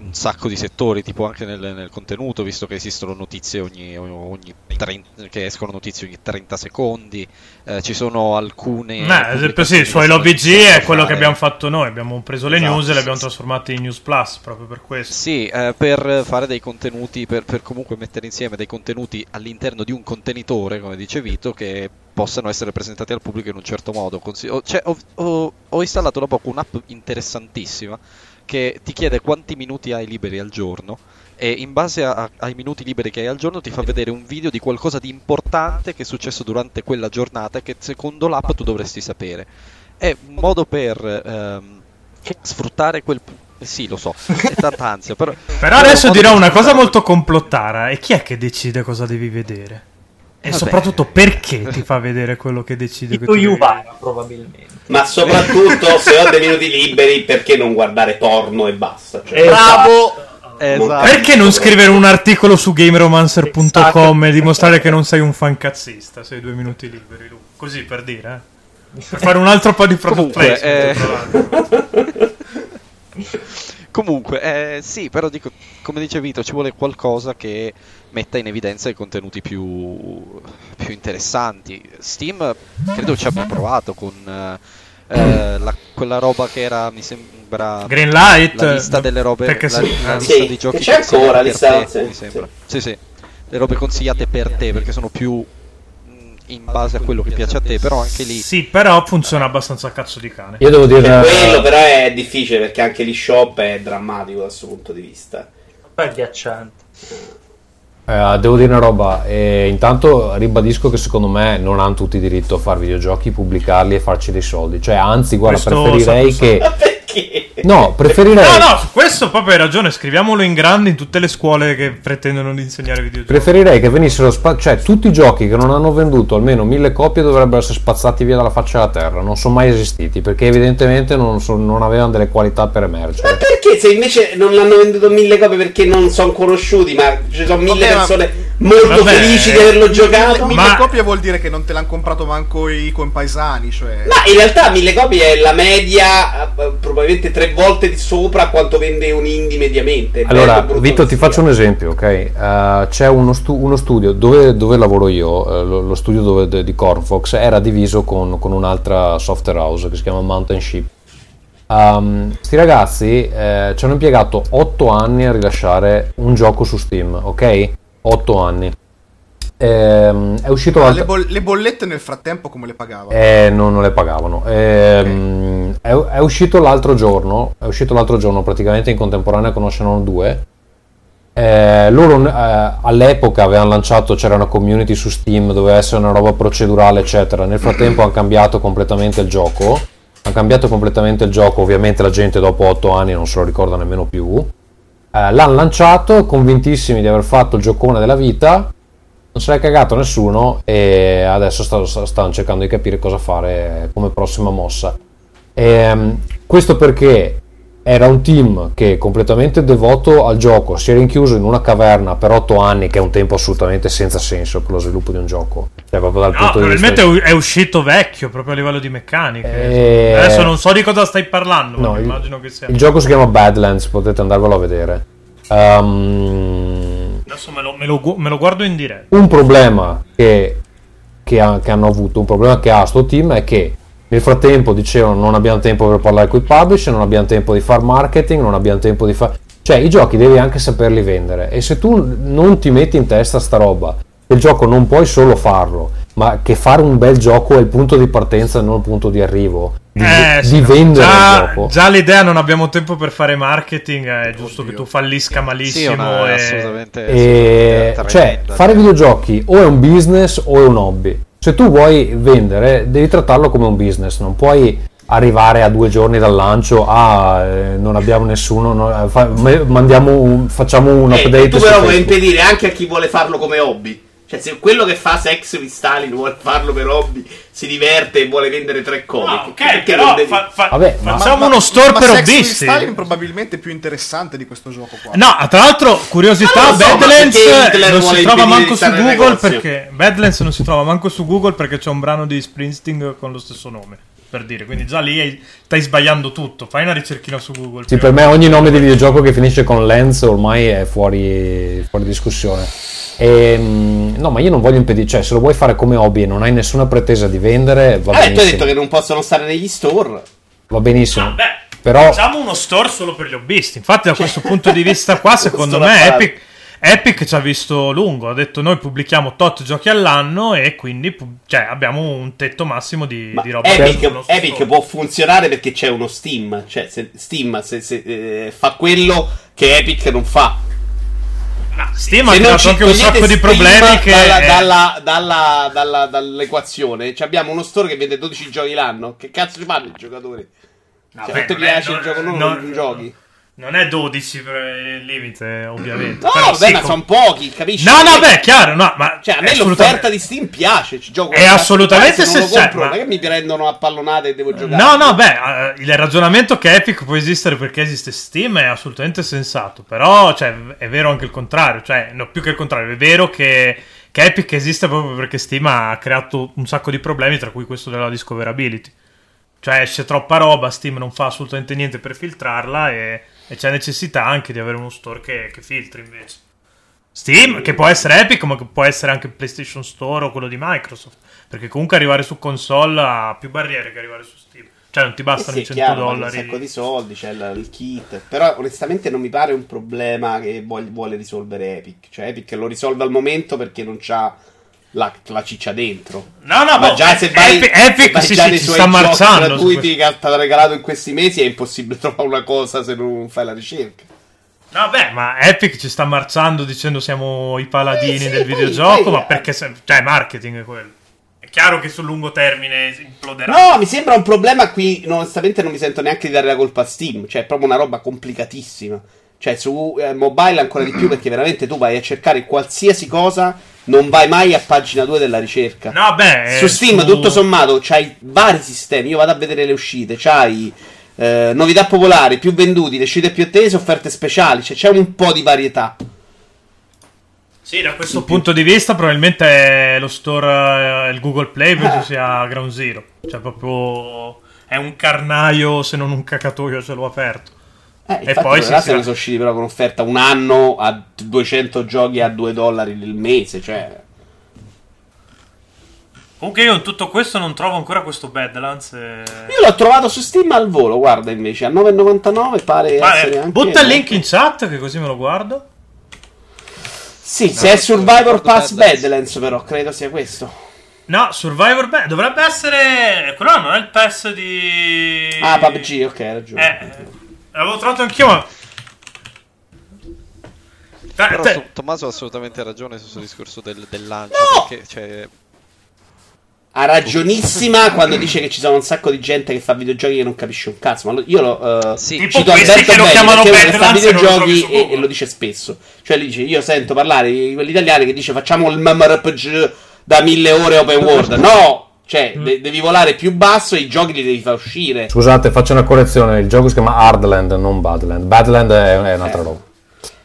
un sacco di settori, tipo anche nel, nel contenuto, visto che esistono notizie ogni, ogni 30, che escono notizie ogni 30 secondi, eh, ci sono alcune... Beh, ad esempio, sì, su sono è quello che abbiamo fatto noi. Abbiamo preso le Esatto, news e le abbiamo trasformate in News Plus proprio per questo. Sì, eh, per fare dei contenuti, per, per comunque mettere insieme dei contenuti all'interno di un contenitore, come dice Vito, che possano essere presentati al pubblico in un certo modo. Cioè, ho- ho- ho installato da poco un'app interessantissima che ti chiede quanti minuti hai liberi al giorno e in base a- ai minuti liberi che hai al giorno ti fa vedere un video di qualcosa di importante che è successo durante quella giornata e che secondo l'app tu dovresti sapere. È un modo per ehm, sfruttare quel... Sì, lo so, è tanta ansia, però... Però adesso dirò una cosa molto complottara. E chi è che decide cosa devi vedere? E Vabbè. soprattutto perché ti fa vedere quello che decide che Tipo tu Yuvara, probabilmente. Ma soprattutto se ho dei minuti liberi perché non guardare porno e basta. Cioè, Esatto. Esatto. Perché non scrivere un articolo su gameromancer.com e dimostrare che non sei un fancazzista se hai due minuti liberi? Lu? Così per dire, eh? Per fare un altro po' di product Comunque, eh. Comunque, eh, sì, però dico, come dice Vito, ci vuole qualcosa che metta in evidenza i contenuti più, più interessanti. Steam credo ci abbia provato con eh, eh, la- quella roba che era, mi sembra, Greenlight, la lista delle robe, perché la, sì, la lista Sì, dei giochi che c'è ancora, per lista- te, sì, mi sembra. Sì, sì, le robe consigliate per te perché sono più in base a quello che piace a te, però anche lì Sì, però funziona abbastanza a cazzo di cane. Io devo dire... Per quello però è difficile perché anche l'eShop è drammatico dal suo punto di vista. Poi è agghiacciante. Eh, devo dire una roba, eh, intanto ribadisco che secondo me non hanno tutti diritto a fare videogiochi, pubblicarli e farci dei soldi. Cioè, anzi, guarda, Questo preferirei che... Ma perché? No, preferirei... No, no, su questo proprio hai ragione. Scriviamolo in grande in tutte le scuole che pretendono di insegnare videogiochi. Preferirei che venissero spa- cioè tutti i giochi che non hanno venduto almeno mille copie dovrebbero essere spazzati via dalla faccia della terra, non sono mai esistiti perché evidentemente non, so- non avevano delle qualità per Ma emergere. perché se invece non l'hanno venduto mille copie perché non sono conosciuti, ma ci sono mille Vabbè, ma- persone molto Vabbè, felici di eh, averlo Mille, giocato? mille Ma- copie vuol dire che non te l'hanno comprato manco i compaesani, cioè... Ma in realtà mille copie è la media, eh, probabilmente tre volte di sopra quanto vende un indie mediamente. Allora, Vito, ti faccio un esempio, ok? Eh, c'è uno, stu- uno studio dove, dove lavoro io, eh, lo, lo studio dove- de- di Cornfox, era diviso con, con un'altra software house che si chiama Mountain Ship. Um, sti ragazzi eh, ci hanno impiegato 8 anni a rilasciare un gioco su Steam, ok? 8 anni. Ehm, è uscito Ma l'altro... le, boll- le bollette nel frattempo come le pagavano? Eh, non, non le pagavano. Ehm, è, è uscito l'altro giorno, è uscito l'altro giorno praticamente in contemporanea con Ocean 2. Eh, loro eh, all'epoca avevano lanciato, c'era una community su Steam, doveva essere una roba procedurale, eccetera. Nel frattempo hanno cambiato completamente il gioco. Hanno cambiato completamente il gioco, ovviamente la gente dopo 8 anni non se lo ricorda nemmeno più. Eh, l'hanno lanciato, convintissimi di aver fatto il giocone della vita. Non se l'è cagato nessuno e adesso sta- sta- stanno cercando di capire cosa fare come prossima mossa. Ehm, questo perché era un team che completamente devoto al gioco, si è rinchiuso in una caverna per 8 anni, che è un tempo assolutamente senza senso per lo sviluppo di un gioco. Cioè, proprio dal No, punto di vista. probabilmente è uscito vecchio proprio a livello di meccaniche. Eh, Adesso non so di cosa stai parlando, No, ma il- immagino che sia. Il gioco si chiama Badlands, potete andarvelo a vedere. Ehm, Adesso me lo, me lo me lo guardo in diretta. un problema che, che hanno avuto, un problema che ha sto team è che nel frattempo dicevano non abbiamo tempo per parlare con i publisher, non abbiamo tempo di fare marketing, non abbiamo tempo di fare... Cioè i giochi devi anche saperli vendere e se tu non ti metti in testa sta roba, il gioco non puoi solo farlo, ma che fare un bel gioco è il punto di partenza e non il punto di arrivo, di, Eh, di sì, vendere già, il gioco. già l'idea non abbiamo tempo per fare marketing, è giusto Oddio. che tu fallisca sì, malissimo. una, e... assolutamente, E, assolutamente cioè, tremenda. fare videogiochi o è un business o è un hobby. Se tu vuoi vendere, devi trattarlo come un business, non puoi arrivare a due giorni dal lancio, ah, eh, non abbiamo nessuno, no, eh, fa- mandiamo un- facciamo un Eh, update tu su però vuoi impedire anche a chi vuole farlo come hobby. Cioè, se quello che fa sex with Stalin vuole farlo per hobby, si diverte e vuole vendere tre copie. No, ok, però devi- fa- fa- Vabbè, ma- facciamo uno store ma per Sex with hobbisti. Stalin probabilmente più interessante di questo gioco qua. No, tra l'altro, curiosità, Ma so, ma Badlands non si trova manco su Google perché Badlands non si trova manco su Google perché c'è un brano di Springsteen con lo stesso nome. Per dire, quindi già lì hai- stai sbagliando tutto. Fai una ricerchina su Google. Sì, per me ogni nome di videogioco che finisce con Lens ormai è fuori, fuori discussione. Ehm, no, ma io non voglio impedire, cioè se lo vuoi fare come hobby e non hai nessuna pretesa di vendere, va Vabbè, tu hai detto che non possono stare negli store. Va benissimo. Vabbè, Però facciamo uno store solo per gli hobbisti. Infatti, da questo punto di vista qua, secondo me. Epic, Epic ci ha visto lungo. Ha detto noi pubblichiamo tot giochi all'anno e quindi cioè, abbiamo un tetto massimo di, Ma di roba. Epic, Epic può funzionare perché c'è uno Steam. Cioè, se, Steam se- se, eh, fa quello che Epic non fa. Ma Steam ha creato anche un sacco di problemi che... dalla, eh, dalla, dalla, dalla- dall'equazione. Cioè, abbiamo uno store che vende 12 giochi l'anno. Che cazzo ci fanno i giocatori? Cioè, vabbè, se ti non è- non- il gioco loro non- non giochi. Non è 12 per il limite, ovviamente. No, Però vabbè, sì, ma com- sono pochi, capisci? No, no, beh, chiaro, no, ma Cioè, a me l'offerta di Steam piace. Ci gioco È assolutamente se compro, ma- non è che mi prendono a pallonate e devo giocare. No, no, beh, eh, il ragionamento che Epic può esistere perché esiste Steam è assolutamente sensato. Però, cioè, è vero anche il contrario. Cioè, no, più che il contrario, è vero che, che Epic esiste proprio perché Steam ha creato un sacco di problemi, tra cui questo della discoverability. Cioè, esce troppa roba, Steam non fa assolutamente niente per filtrarla e, e c'è necessità anche di avere uno store che, che filtri invece. Steam, che può essere Epic, ma che può essere anche PlayStation Store o quello di Microsoft. Perché comunque arrivare su console ha più barriere che arrivare su Steam. Cioè, non ti Eh bastano sì, i è 100 chiaro, dollari. un sacco di soldi, c'è il, il kit. Però onestamente non mi pare un problema che vuole risolvere Epic. Cioè Epic lo risolve al momento perché non c'ha la, la ciccia dentro. No, no, Ma boh, già se vai, Epic, Epic vai sì, già sì, ci sta marciando. gratuiti questo. che ha regalato in questi mesi è impossibile trovare una cosa se non fai la ricerca. No, beh, ma Epic ci sta marciando dicendo siamo i paladini Eh, sì, del poi- videogioco, poi, ma eh. perché... se- Cioè, marketing è quello. È chiaro che sul lungo termine imploderà. No, mi sembra un problema qui. Onestamente, non mi sento neanche di dare la colpa a Steam. Cioè, è proprio una roba complicatissima. Cioè, su eh, mobile ancora di più perché veramente tu vai a cercare qualsiasi cosa, non vai mai a pagina 2 della ricerca. No, beh... su eh, Steam, su- tutto sommato, c'hai vari sistemi. Io vado a vedere le uscite, c'hai eh, novità popolari, più venduti, le uscite più attese, offerte speciali. Cioè, c'è un po' di varietà. Sì, da questo punto di vista probabilmente lo store, eh, il Google Play, penso sia Ground Zero. Cioè, proprio... È un carnaio, se non un cacatoio a cielo aperto. Eh, E poi si se sa- ne sono usciti però con offerta un anno a 200 giochi a 2 dollari il mese. Cioè, Comunque io in tutto questo non trovo ancora questo Badlands. e- Io l'ho trovato su Steam al volo, guarda invece, a 9,99 pare Ma, essere eh, anche... butta il link in chat che così me lo guardo. Sì, se è Survivor Pass Badlands però, credo sia questo. No, Survivor Bad dovrebbe essere. Quello non è il pass di. Ah, PUBG, ok, hai ragione. Eh, l'avevo trovato anch'io, ma. Però te- To- Tommaso ha assolutamente ragione su questo discorso del, del lancio. No! Perché, cioè, Ha ragionissima quando dice che ci sono un sacco di gente che fa videogiochi che non capisce un cazzo. Ma lo- io lo. eh, Sì. Tipo cito Alberto che lo Belli, chiamano che fa e videogiochi e, e lo dice spesso. Cioè, lui dice: Io sento parlare di quelli italiani che dice facciamo il MMORPG da mille ore open world. No! Cioè, Mm. de- devi volare più basso e i giochi li devi far uscire. Scusate, faccio una correzione. Il gioco si chiama Hardland, non Badland. Badland è, è un'altra Eh. roba.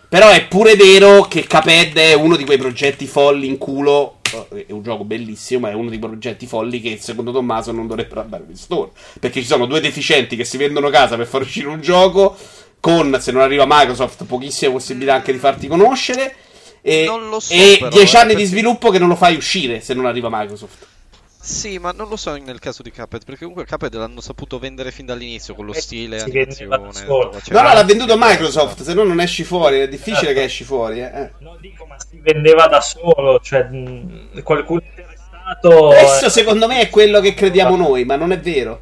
Però è pure vero che Caped è uno di quei progetti folli in culo. eh, È un gioco bellissimo, ma è uno di quei progetti folli che secondo Tommaso non dovrebbero andare in store. Perché ci sono due deficienti che si vendono casa per far uscire un gioco. Con, se non arriva Microsoft, pochissime possibilità anche di farti conoscere. E, Non lo so, e però, dieci eh, anni di perché- sviluppo che non lo fai uscire se non arriva Microsoft. Sì, ma non lo so nel caso di Cuphead, perché comunque Cuphead l'hanno saputo vendere fin dall'inizio con lo Eh, stile, si animazione. No, no, l'ha venduto Microsoft, se no non esci fuori. È difficile Certo. che esci fuori. Eh. Non dico, ma si vendeva da solo, cioè mh, qualcuno interessato... Questo eh, secondo me è quello che crediamo noi, ma non è vero.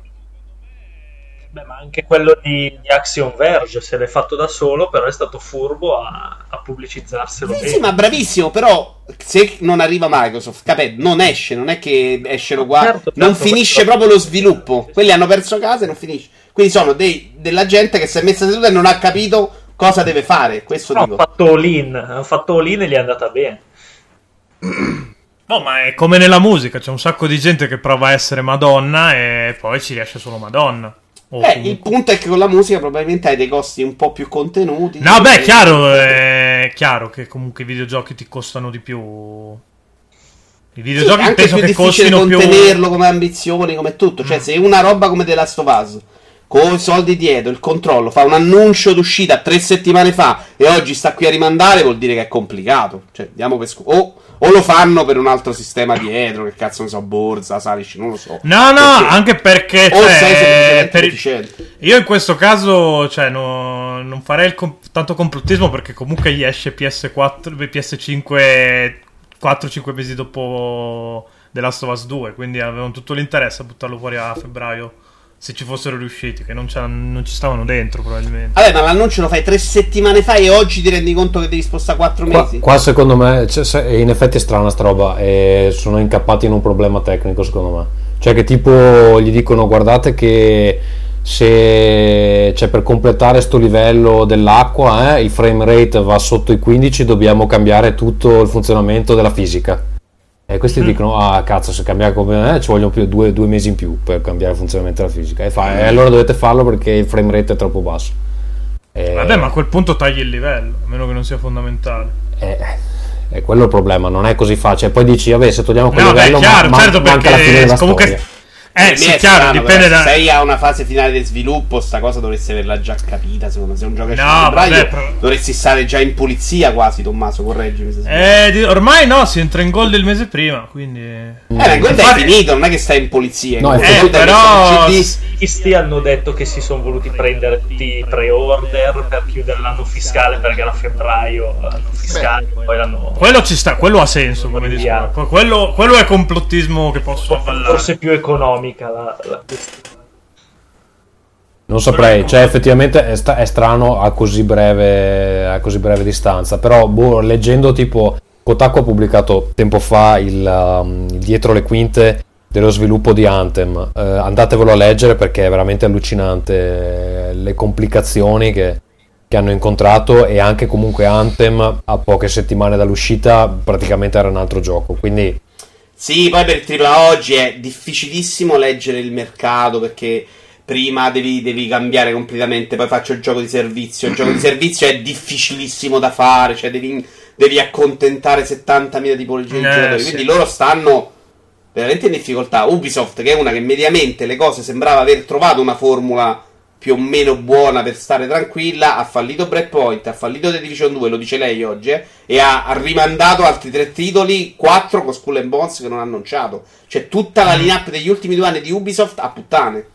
Beh, ma anche quello di, di Axiom Verge se l'è fatto da solo, però è stato furbo a, a pubblicizzarlo Sì, sì, ma bravissimo, però se non arriva Microsoft, capito? Non esce, non è che escono qua, Certo, certo, non finisce certo. proprio lo sviluppo. Quelli hanno perso casa e non finisce. Quindi sono dei- della gente che si è messa seduta e non ha capito cosa deve fare. Questo No, hanno dico. fatto all-in, hanno fatto all-in e gli è andata bene. No, ma è come nella musica, c'è un sacco di gente che prova a essere Madonna e poi ci riesce solo Madonna. O Eh, comunque- il punto è che con la musica probabilmente hai dei costi un po' più contenuti. No, beh, E- chiaro, è chiaro che comunque i videogiochi ti costano di più. I Sì, videogiochi è anche penso più che difficile costino più. contenerlo come ambizioni, come tutto. Cioè, Mm. se una roba come The Last of Us, con i soldi dietro, il controllo, fa un annuncio d'uscita tre settimane fa e oggi sta qui a rimandare, vuol dire che è complicato. Cioè, diamo per scu- o, o lo fanno per un altro sistema dietro, che cazzo ne so, Borza, Salic, non lo so. No, no, Perché- anche perché. o cioè, per- efficiente. Io in questo caso, cioè, no- non farei il com- tanto complottismo perché comunque gli esce PS4, PS5 4-5 mesi dopo The Last of Us 2, quindi avevano tutto l'interesse a buttarlo fuori a febbraio se ci fossero riusciti, che non, non ci stavano dentro probabilmente. Vabbè, ma l'annuncio lo fai tre settimane fa e oggi ti rendi conto che devi spostare quattro Qua, mesi? qua secondo me, cioè, in effetti è strana sta roba e sono incappati in un problema tecnico secondo me. Cioè che tipo gli dicono guardate che se cioè, per completare sto livello dell'acqua eh, il frame rate va sotto i 15 dobbiamo cambiare tutto il funzionamento della fisica e questi mm. dicono ah cazzo se cambiare come eh, ci vogliono più, due, due, mesi in più per cambiare il funzionamento della fisica. E, fa, e allora dovete farlo perché il frame rate è troppo basso. E... vabbè ma a quel punto tagli il livello a meno che non sia fondamentale. Eh, è quello il problema non è così facile. Poi dici vabbè se togliamo quel no, livello beh, chiaro, ma, certo, manca la fine della comunque... storia eh, sì, chiaro, dipende da. Se sei a una fase finale di sviluppo, sta cosa dovresti averla già capita. Secondo me, se un gioco esce no, a però... dovresti stare già in pulizia quasi. Tommaso, correggimi se eh, di... ormai no, si entra in gold il mese prima. Quindi, eh, il gold è finito, non è che stai in pulizia. No, eh, però. Questi hanno detto che si sono voluti prenderti pre-order per chiudere l'anno fiscale perché era febbraio l'anno fiscale. Beh, poi l'hanno. Quello ci sta, quello ha senso. Come quello, quello è complottismo che posso avvallare. Forse più economica la, la non saprei, cioè effettivamente è, sta- è strano a così, breve, a così breve distanza, però boh, leggendo tipo Kotaku ha pubblicato tempo fa il, um, dietro le quinte dello sviluppo di Anthem, eh, andatevelo a leggere perché è veramente allucinante eh, le complicazioni che, che hanno incontrato e anche comunque Anthem a poche settimane dall'uscita praticamente era un altro gioco, quindi sì, poi per AAA oggi è difficilissimo leggere il mercato perché prima devi, devi, cambiare completamente, poi faccio il gioco di servizio. Il gioco di servizio è difficilissimo da fare, cioè devi, devi accontentare 70.000 tipologie di eh, giocatori. Sì. Quindi loro stanno veramente in difficoltà. Ubisoft, che è una che mediamente le cose sembrava aver trovato una formula più o meno buona per stare tranquilla, ha fallito Breakpoint, ha fallito The Division 2, lo dice lei oggi, eh, e ha, ha, rimandato altri tre titoli, quattro con Skull and Bones che non ha annunciato. Cioè tutta la lineup degli ultimi due anni di Ubisoft a puttane.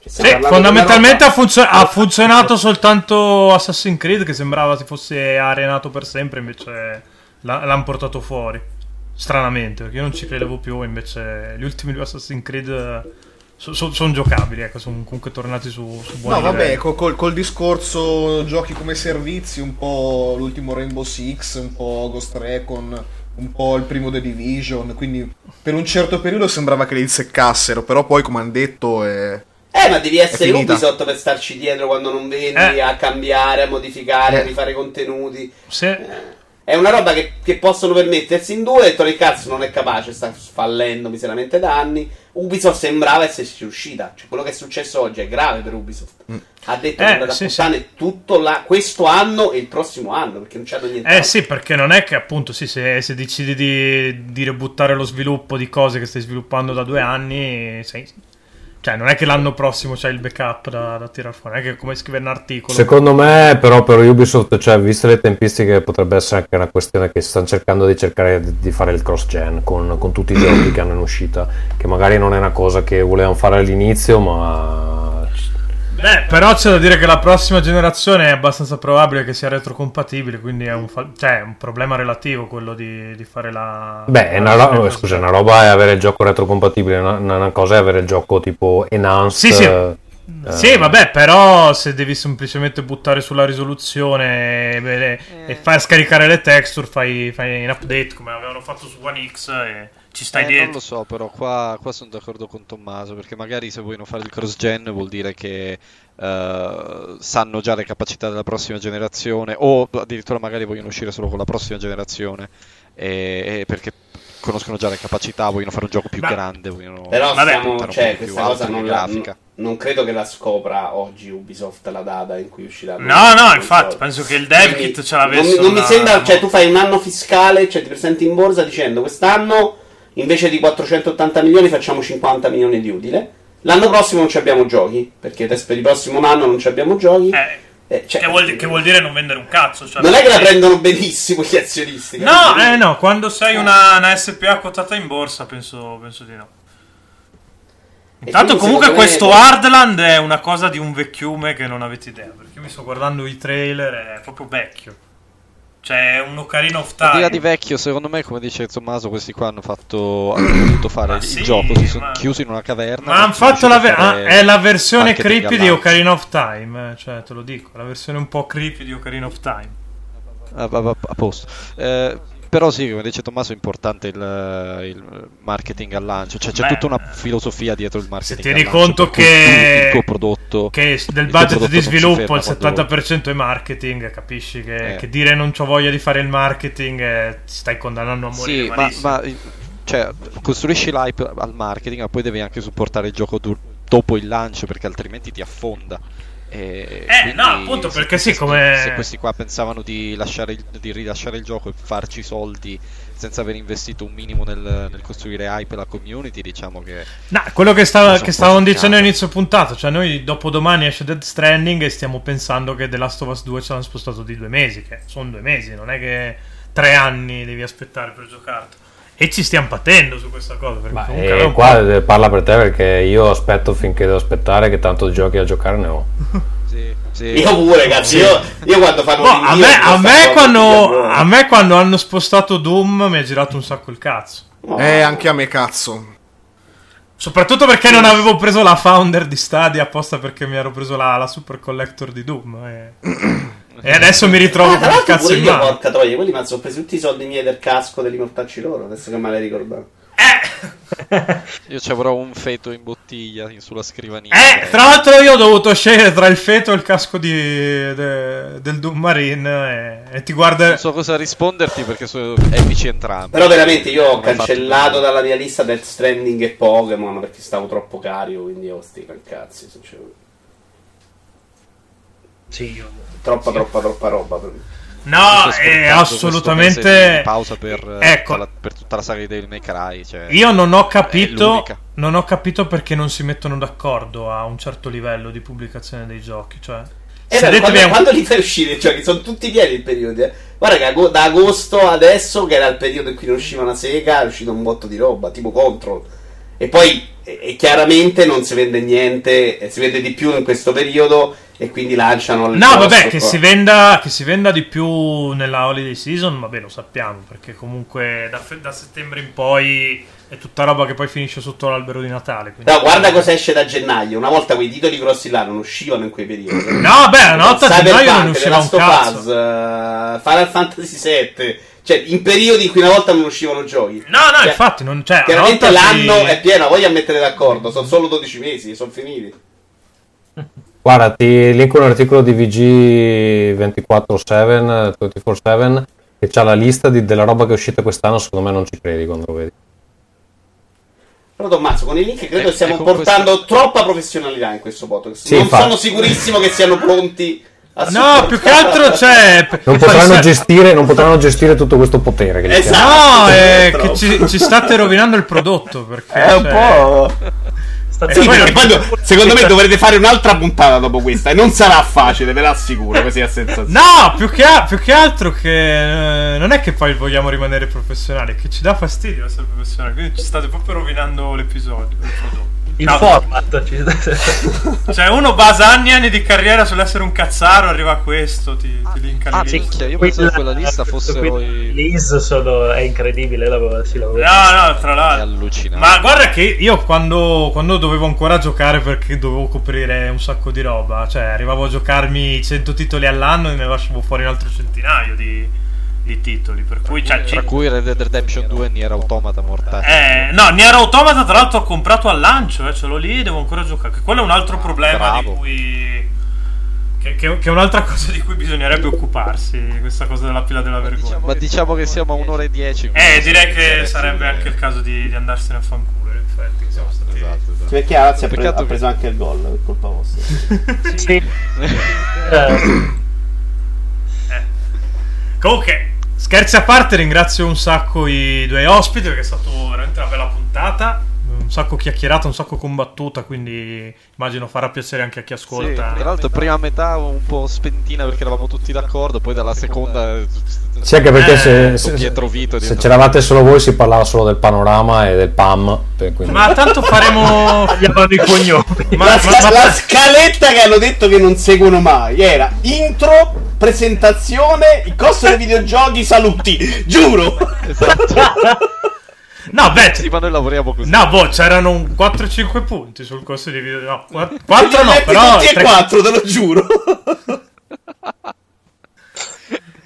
Cioè, sì, fondamentalmente ha, funzio- ha, funzionato soltanto Assassin's Creed che sembrava si fosse arenato per sempre, invece l- l'hanno portato fuori. Stranamente, perché io non ci credevo più, invece gli ultimi due Assassin's Creed sono son giocabili, ecco, sono comunque tornati su, su buoni No, vabbè, col, col, col, discorso giochi come servizi, un po' l'ultimo Rainbow Six, un po' Ghost Recon, un po' il primo The Division, quindi per un certo periodo sembrava che li seccassero, però poi, come hanno detto, è... Eh, ma devi essere Ubisoft per starci dietro quando non vendi, eh. a cambiare, a modificare, eh. a rifare contenuti. Sì. Eh. È una roba che, che, possono permettersi in due. E il cazzo non è capace, sta fallendo miseramente da anni. Ubisoft sembrava esserci riuscita. Cioè, quello che è successo oggi è grave per Ubisoft. Mm. Ha detto eh, che andrà sì, sì. tutto la, questo anno e il prossimo anno. Perché non c'hanno niente. Eh altro. sì, perché non è che appunto sì, se, se decidi di, di ributtare lo sviluppo di cose che stai sviluppando da due anni, sei, cioè, non è che l'anno prossimo c'è il backup da, da tirare fuori, è che come scrivere un articolo. Secondo me, però, per Ubisoft, cioè, viste le tempistiche, potrebbe essere anche una questione che stanno cercando di cercare di fare il cross-gen con, con tutti i giochi che hanno in uscita. Che magari non è una cosa che volevano fare all'inizio, ma Beh, però c'è da dire che la prossima generazione è abbastanza probabile che sia retrocompatibile, quindi è un, fa- cioè, un problema relativo quello di, di fare la... Beh, la una, ro- scusa, una roba è avere il gioco retrocompatibile, una, una cosa è avere il gioco tipo enhanced... Sì, sì. Eh, sì, vabbè, però se devi semplicemente buttare sulla risoluzione e, e, e fai scaricare le texture, fai, fai un update come avevano fatto su One X e ci stai eh, dietro. Non lo so, però qua, qua, sono d'accordo con Tommaso, perché magari se vogliono fare il cross-gen vuol dire che uh, sanno già le capacità della prossima generazione, o addirittura magari vogliono uscire solo con la prossima generazione, e, e perché conoscono già le capacità, vogliono fare un gioco più Ma, grande, vogliono però stiamo, cioè, questa cosa non, la, non credo che la scopra oggi Ubisoft la data in cui uscirà. No, no, infatti, penso che il dev kit ce l'avesse. Non, non mi sembra, cioè tu fai un anno fiscale, cioè ti presenti in borsa dicendo quest'anno invece di 480 milioni facciamo 50 milioni di utile. L'anno prossimo non ci abbiamo giochi, perché per il prossimo anno non ci abbiamo giochi. Eh. Eh, cioè, che, vuol, che, vuol, dire non vendere un cazzo. Cioè non è che la prendono benissimo gli azionisti. No, eh no, quando sei una, una, SPA quotata in borsa penso, penso di no. Intanto comunque questo me... Hardland è una cosa di un vecchiume che non avete idea, perché io mi sto guardando i trailer, è proprio vecchio. Cioè, un Ocarina of Time. Al di vecchio, secondo me, come dice Tommaso, questi qua hanno fatto. hanno potuto fare il sì, gioco. Si sono ma... chiusi in una caverna. Ma hanno fatto la. Ver- ah, è la versione creepy di Ocarina of Time. Eh, cioè, te lo dico, la versione un po' creepy di Ocarina of Time. A, a, a posto. Eh, però sì, come dice Tommaso, è importante il, marketing al lancio. Cioè, c'è Beh, tutta una filosofia dietro il marketing. Se ti rendi conto che il tuo prodotto che del il budget di sviluppo il ferma quando- 70% è marketing, capisci che, Eh. che dire non ho voglia di fare il marketing eh, ti stai condannando a morire Sì, ma, ma, cioè, costruisci l'hype al marketing, ma poi devi anche supportare il gioco dur- dopo il lancio perché altrimenti ti affonda. E Eh, no, appunto, se perché sì, questi- come- Se questi qua pensavano di, lasciare il- di rilasciare il gioco e farci soldi senza aver investito un minimo nel, nel costruire hype e la community, diciamo che... No, quello che, stava- che stavamo dicendo all'inizio puntata, cioè noi dopo domani esce Dead Stranding e stiamo pensando che The Last of Us 2 ci hanno spostato di due mesi, che sono due mesi, non è che tre anni devi aspettare per giocarlo. E ci stiamo patendo su questa cosa, perché Ma, comunque è eh, un qua po'- eh, parla per te perché io aspetto finché devo aspettare che tanto giochi a giocare ne ho. Sì, sì. Io pure, cazzo. Io, io quando fanno Boh, a, rinvio me, a, me quando, a me quando hanno spostato Doom mi ha girato un sacco il cazzo. boh. Eh, anche a me, cazzo. Soprattutto perché non avevo preso la founder di Stadia apposta perché mi ero preso la, la super collector di Doom. E, e adesso mi ritrovo Ah, con il cazzo in mano. porca troia, quelli mi sono presi tutti i soldi miei del casco degli mortacci loro, adesso che me l'hai ricordato. Io ci avrò un feto in bottiglia sulla scrivania. Eh, tra l'altro io ho dovuto scegliere tra il feto e il casco di, de- del Doom Marine e, e ti guarda... Non so cosa risponderti perché sono epici entrambi. Però veramente io ho cancellato dalla mia lista Death Stranding e Pokémon perché stavo troppo carico, quindi ho sti cazzi, sinceramente. Sì, io... Troppa, sì. troppa, troppa roba per. No, è mese assolutamente... pausa per, Ecco. tutta la, per tutta la saga di Devil May Cry. Cioè, Io non ho capito, non ho capito perché non si mettono d'accordo a un certo livello di pubblicazione dei giochi. Cioè, Eh, se beh, detto quando, abbiamo- quando li fai uscire i giochi sono tutti pieni il periodo. eh. Guarda che ago- da agosto adesso, che era il periodo in cui non usciva una sega, è uscito un botto di roba, tipo Control. E poi, e, chiaramente non si vende niente, e si vende di più in questo periodo, e quindi lanciano il No, vabbè, che si, venda, che si venda di più nella holiday season, vabbè, lo sappiamo, perché comunque da, da settembre in poi è tutta roba che poi finisce sotto l'albero di Natale. No, guarda cosa esce da gennaio. Una volta quei titoli grossi là non uscivano in quei periodi. No, beh, una volta a gennaio non usciva un cazzo. Us, eh, Final Fantasy VII. Cioè, in periodi in cui una volta non uscivano giochi. No, no, Cioè, infatti, non c'è. Chiaramente l'anno si- è pieno, voglia mettere d'accordo. Sono solo 12 mesi, sono finiti. Guarda, ti linko un articolo di VG 24/7, 24/7 che c'ha la lista di- della roba che è uscita quest'anno, secondo me non ci credi quando lo vedi. Però Tommaso, con i link credo Eh, stiamo e con portando troppa professionalità in questo podcast. Sì, non infatti. sono sicurissimo che siano pronti No, più che altro c'è. Non potranno, gestire, non potranno gestire tutto questo potere che Esatto. No, è Troppo. che ci, ci state rovinando il prodotto. Perché È un cioè, po'. Eh, Sì, perché non- poi do- secondo me dovrete fare un'altra puntata dopo questa e non sarà facile, ve l'assicuro, così a sensazione. No, più che, a- più che altro che eh, non è che poi vogliamo rimanere professionali, è che ci dà fastidio essere professionali, quindi ci state proprio rovinando l'episodio. il prodotto. Il No, format. ci- Cioè, uno basa anni e anni di carriera sull'essere un cazzaro, arriva a questo, ti, ti linka Ah, sì. io pensavo che quella lista fossero i- Liz sono, è incredibile, la, sì, l'avevo No, no, tra È l'altro. allucinante. Ma guarda che io quando, quando dovevo ancora giocare perché dovevo coprire un sacco di roba, cioè arrivavo a giocarmi 100 titoli all'anno e ne lasciavo fuori un altro centinaio di, di titoli, per cui cioè, Tra cui Red Dead Redemption 2 e Nier Automata mortacci. Eh, no, Nier Automata tra l'altro ho comprato al lancio, eh, ce l'ho lì e devo ancora giocare. Quello è un altro problema bravo. di cui... Che, che- che è un'altra cosa di cui bisognerebbe occuparsi, questa cosa della pila della vergogna. Ma diciamo che siamo a un'ora e dieci. Eh, direi che sarebbe anche il caso di, di andarsene a fanculo, in effetti. Siamo stati... Esatto, esatto. Perché Alazzi ha, pre- ha preso anche il gol per colpa vostra. Sì. Eh, Comunque, scherzi a parte, ringrazio un sacco i due ospiti perché è stata veramente una bella puntata. Un sacco chiacchierata, un sacco combattuta, quindi immagino farà piacere anche a chi Sì, ascolta. tra l'altro prima metà un po' spentina perché eravamo tutti d'accordo, poi dalla seconda Sì, anche perché Eh, se, se, Pietro Vito se c'eravate solo voi si parlava solo del panorama e del PAM. quindi- Ma tanto faremo. i cognomi. Ma, la, ma- ma- la scaletta che hanno detto che non seguono mai era intro, presentazione, il costo dei videogiochi, saluti. Giuro. Esatto. no, beh, sì, ma noi lavoriamo così. no, boh, c'erano un 4-5 punti sul corso di video. No, 4 Li no, metti però. tutti e tre- quattro, te lo giuro.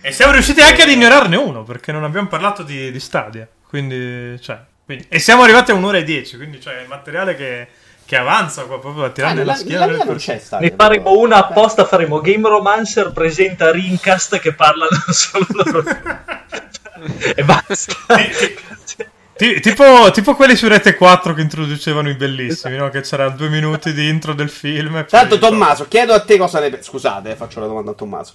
E siamo riusciti anche ad ignorarne uno perché non abbiamo parlato di, di Stadia. Quindi, cioè, quindi- e siamo arrivati a un'ora e dieci. Quindi, cioè, il materiale che, che avanza qua proprio a Ah, tirare nella, nella schiena mia non c'è Stadia. Ne faremo una apposta, faremo Game Romancer presenta Rincast che parlano solo loro. e basta. Ti- tipo, tipo quelli su Rete 4 che introducevano i bellissimi, no? Che c'era due minuti di intro del film. e poi- Tanto Tommaso, chiedo a te cosa ne pensi. Scusate, eh, faccio la domanda a Tommaso.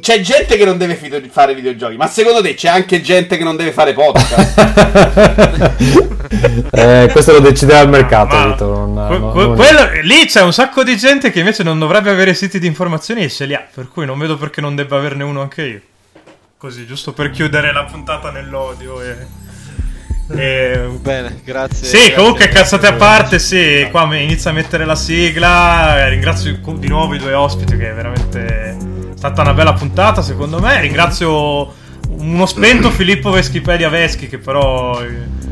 C'è gente che non deve fi- fare videogiochi, ma secondo te c'è anche gente che non deve fare podcast? Eh, questo lo deciderà il mercato, Ma- Vito. non- que- non- que- non- quello- lì c'è un sacco di gente che invece non dovrebbe avere siti di informazioni e ce li ha, per cui non vedo perché non debba averne uno anche io. Così, giusto per chiudere la puntata nell'odio. E, e- Bene, grazie. Sì, grazie. comunque cazzate a parte, sì, qua mi inizia a mettere la sigla. eh, Ringrazio di nuovo i due ospiti, che è veramente stata una bella puntata, secondo me. Ringrazio uno spento Filippo Veschipedia Veschi, che però eh,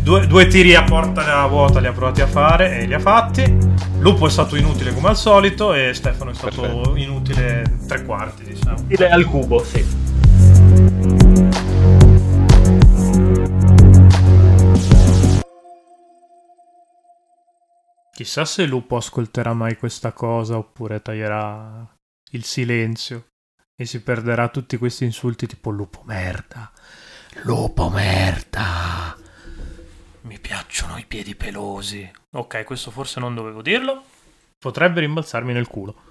due, due tiri a porta vuota li ha provati a fare e li ha fatti. Lupo è stato inutile come al solito e Stefano è stato Perfetto. inutile tre quarti, diciamo. Stile al cubo, sì. Chissà se Lupo ascolterà mai questa cosa oppure taglierà il silenzio e si perderà tutti questi insulti tipo lupo merda. Lupo merda. Mi piacciono i piedi pelosi. Ok, questo forse non dovevo dirlo. Potrebbe rimbalzarmi nel culo.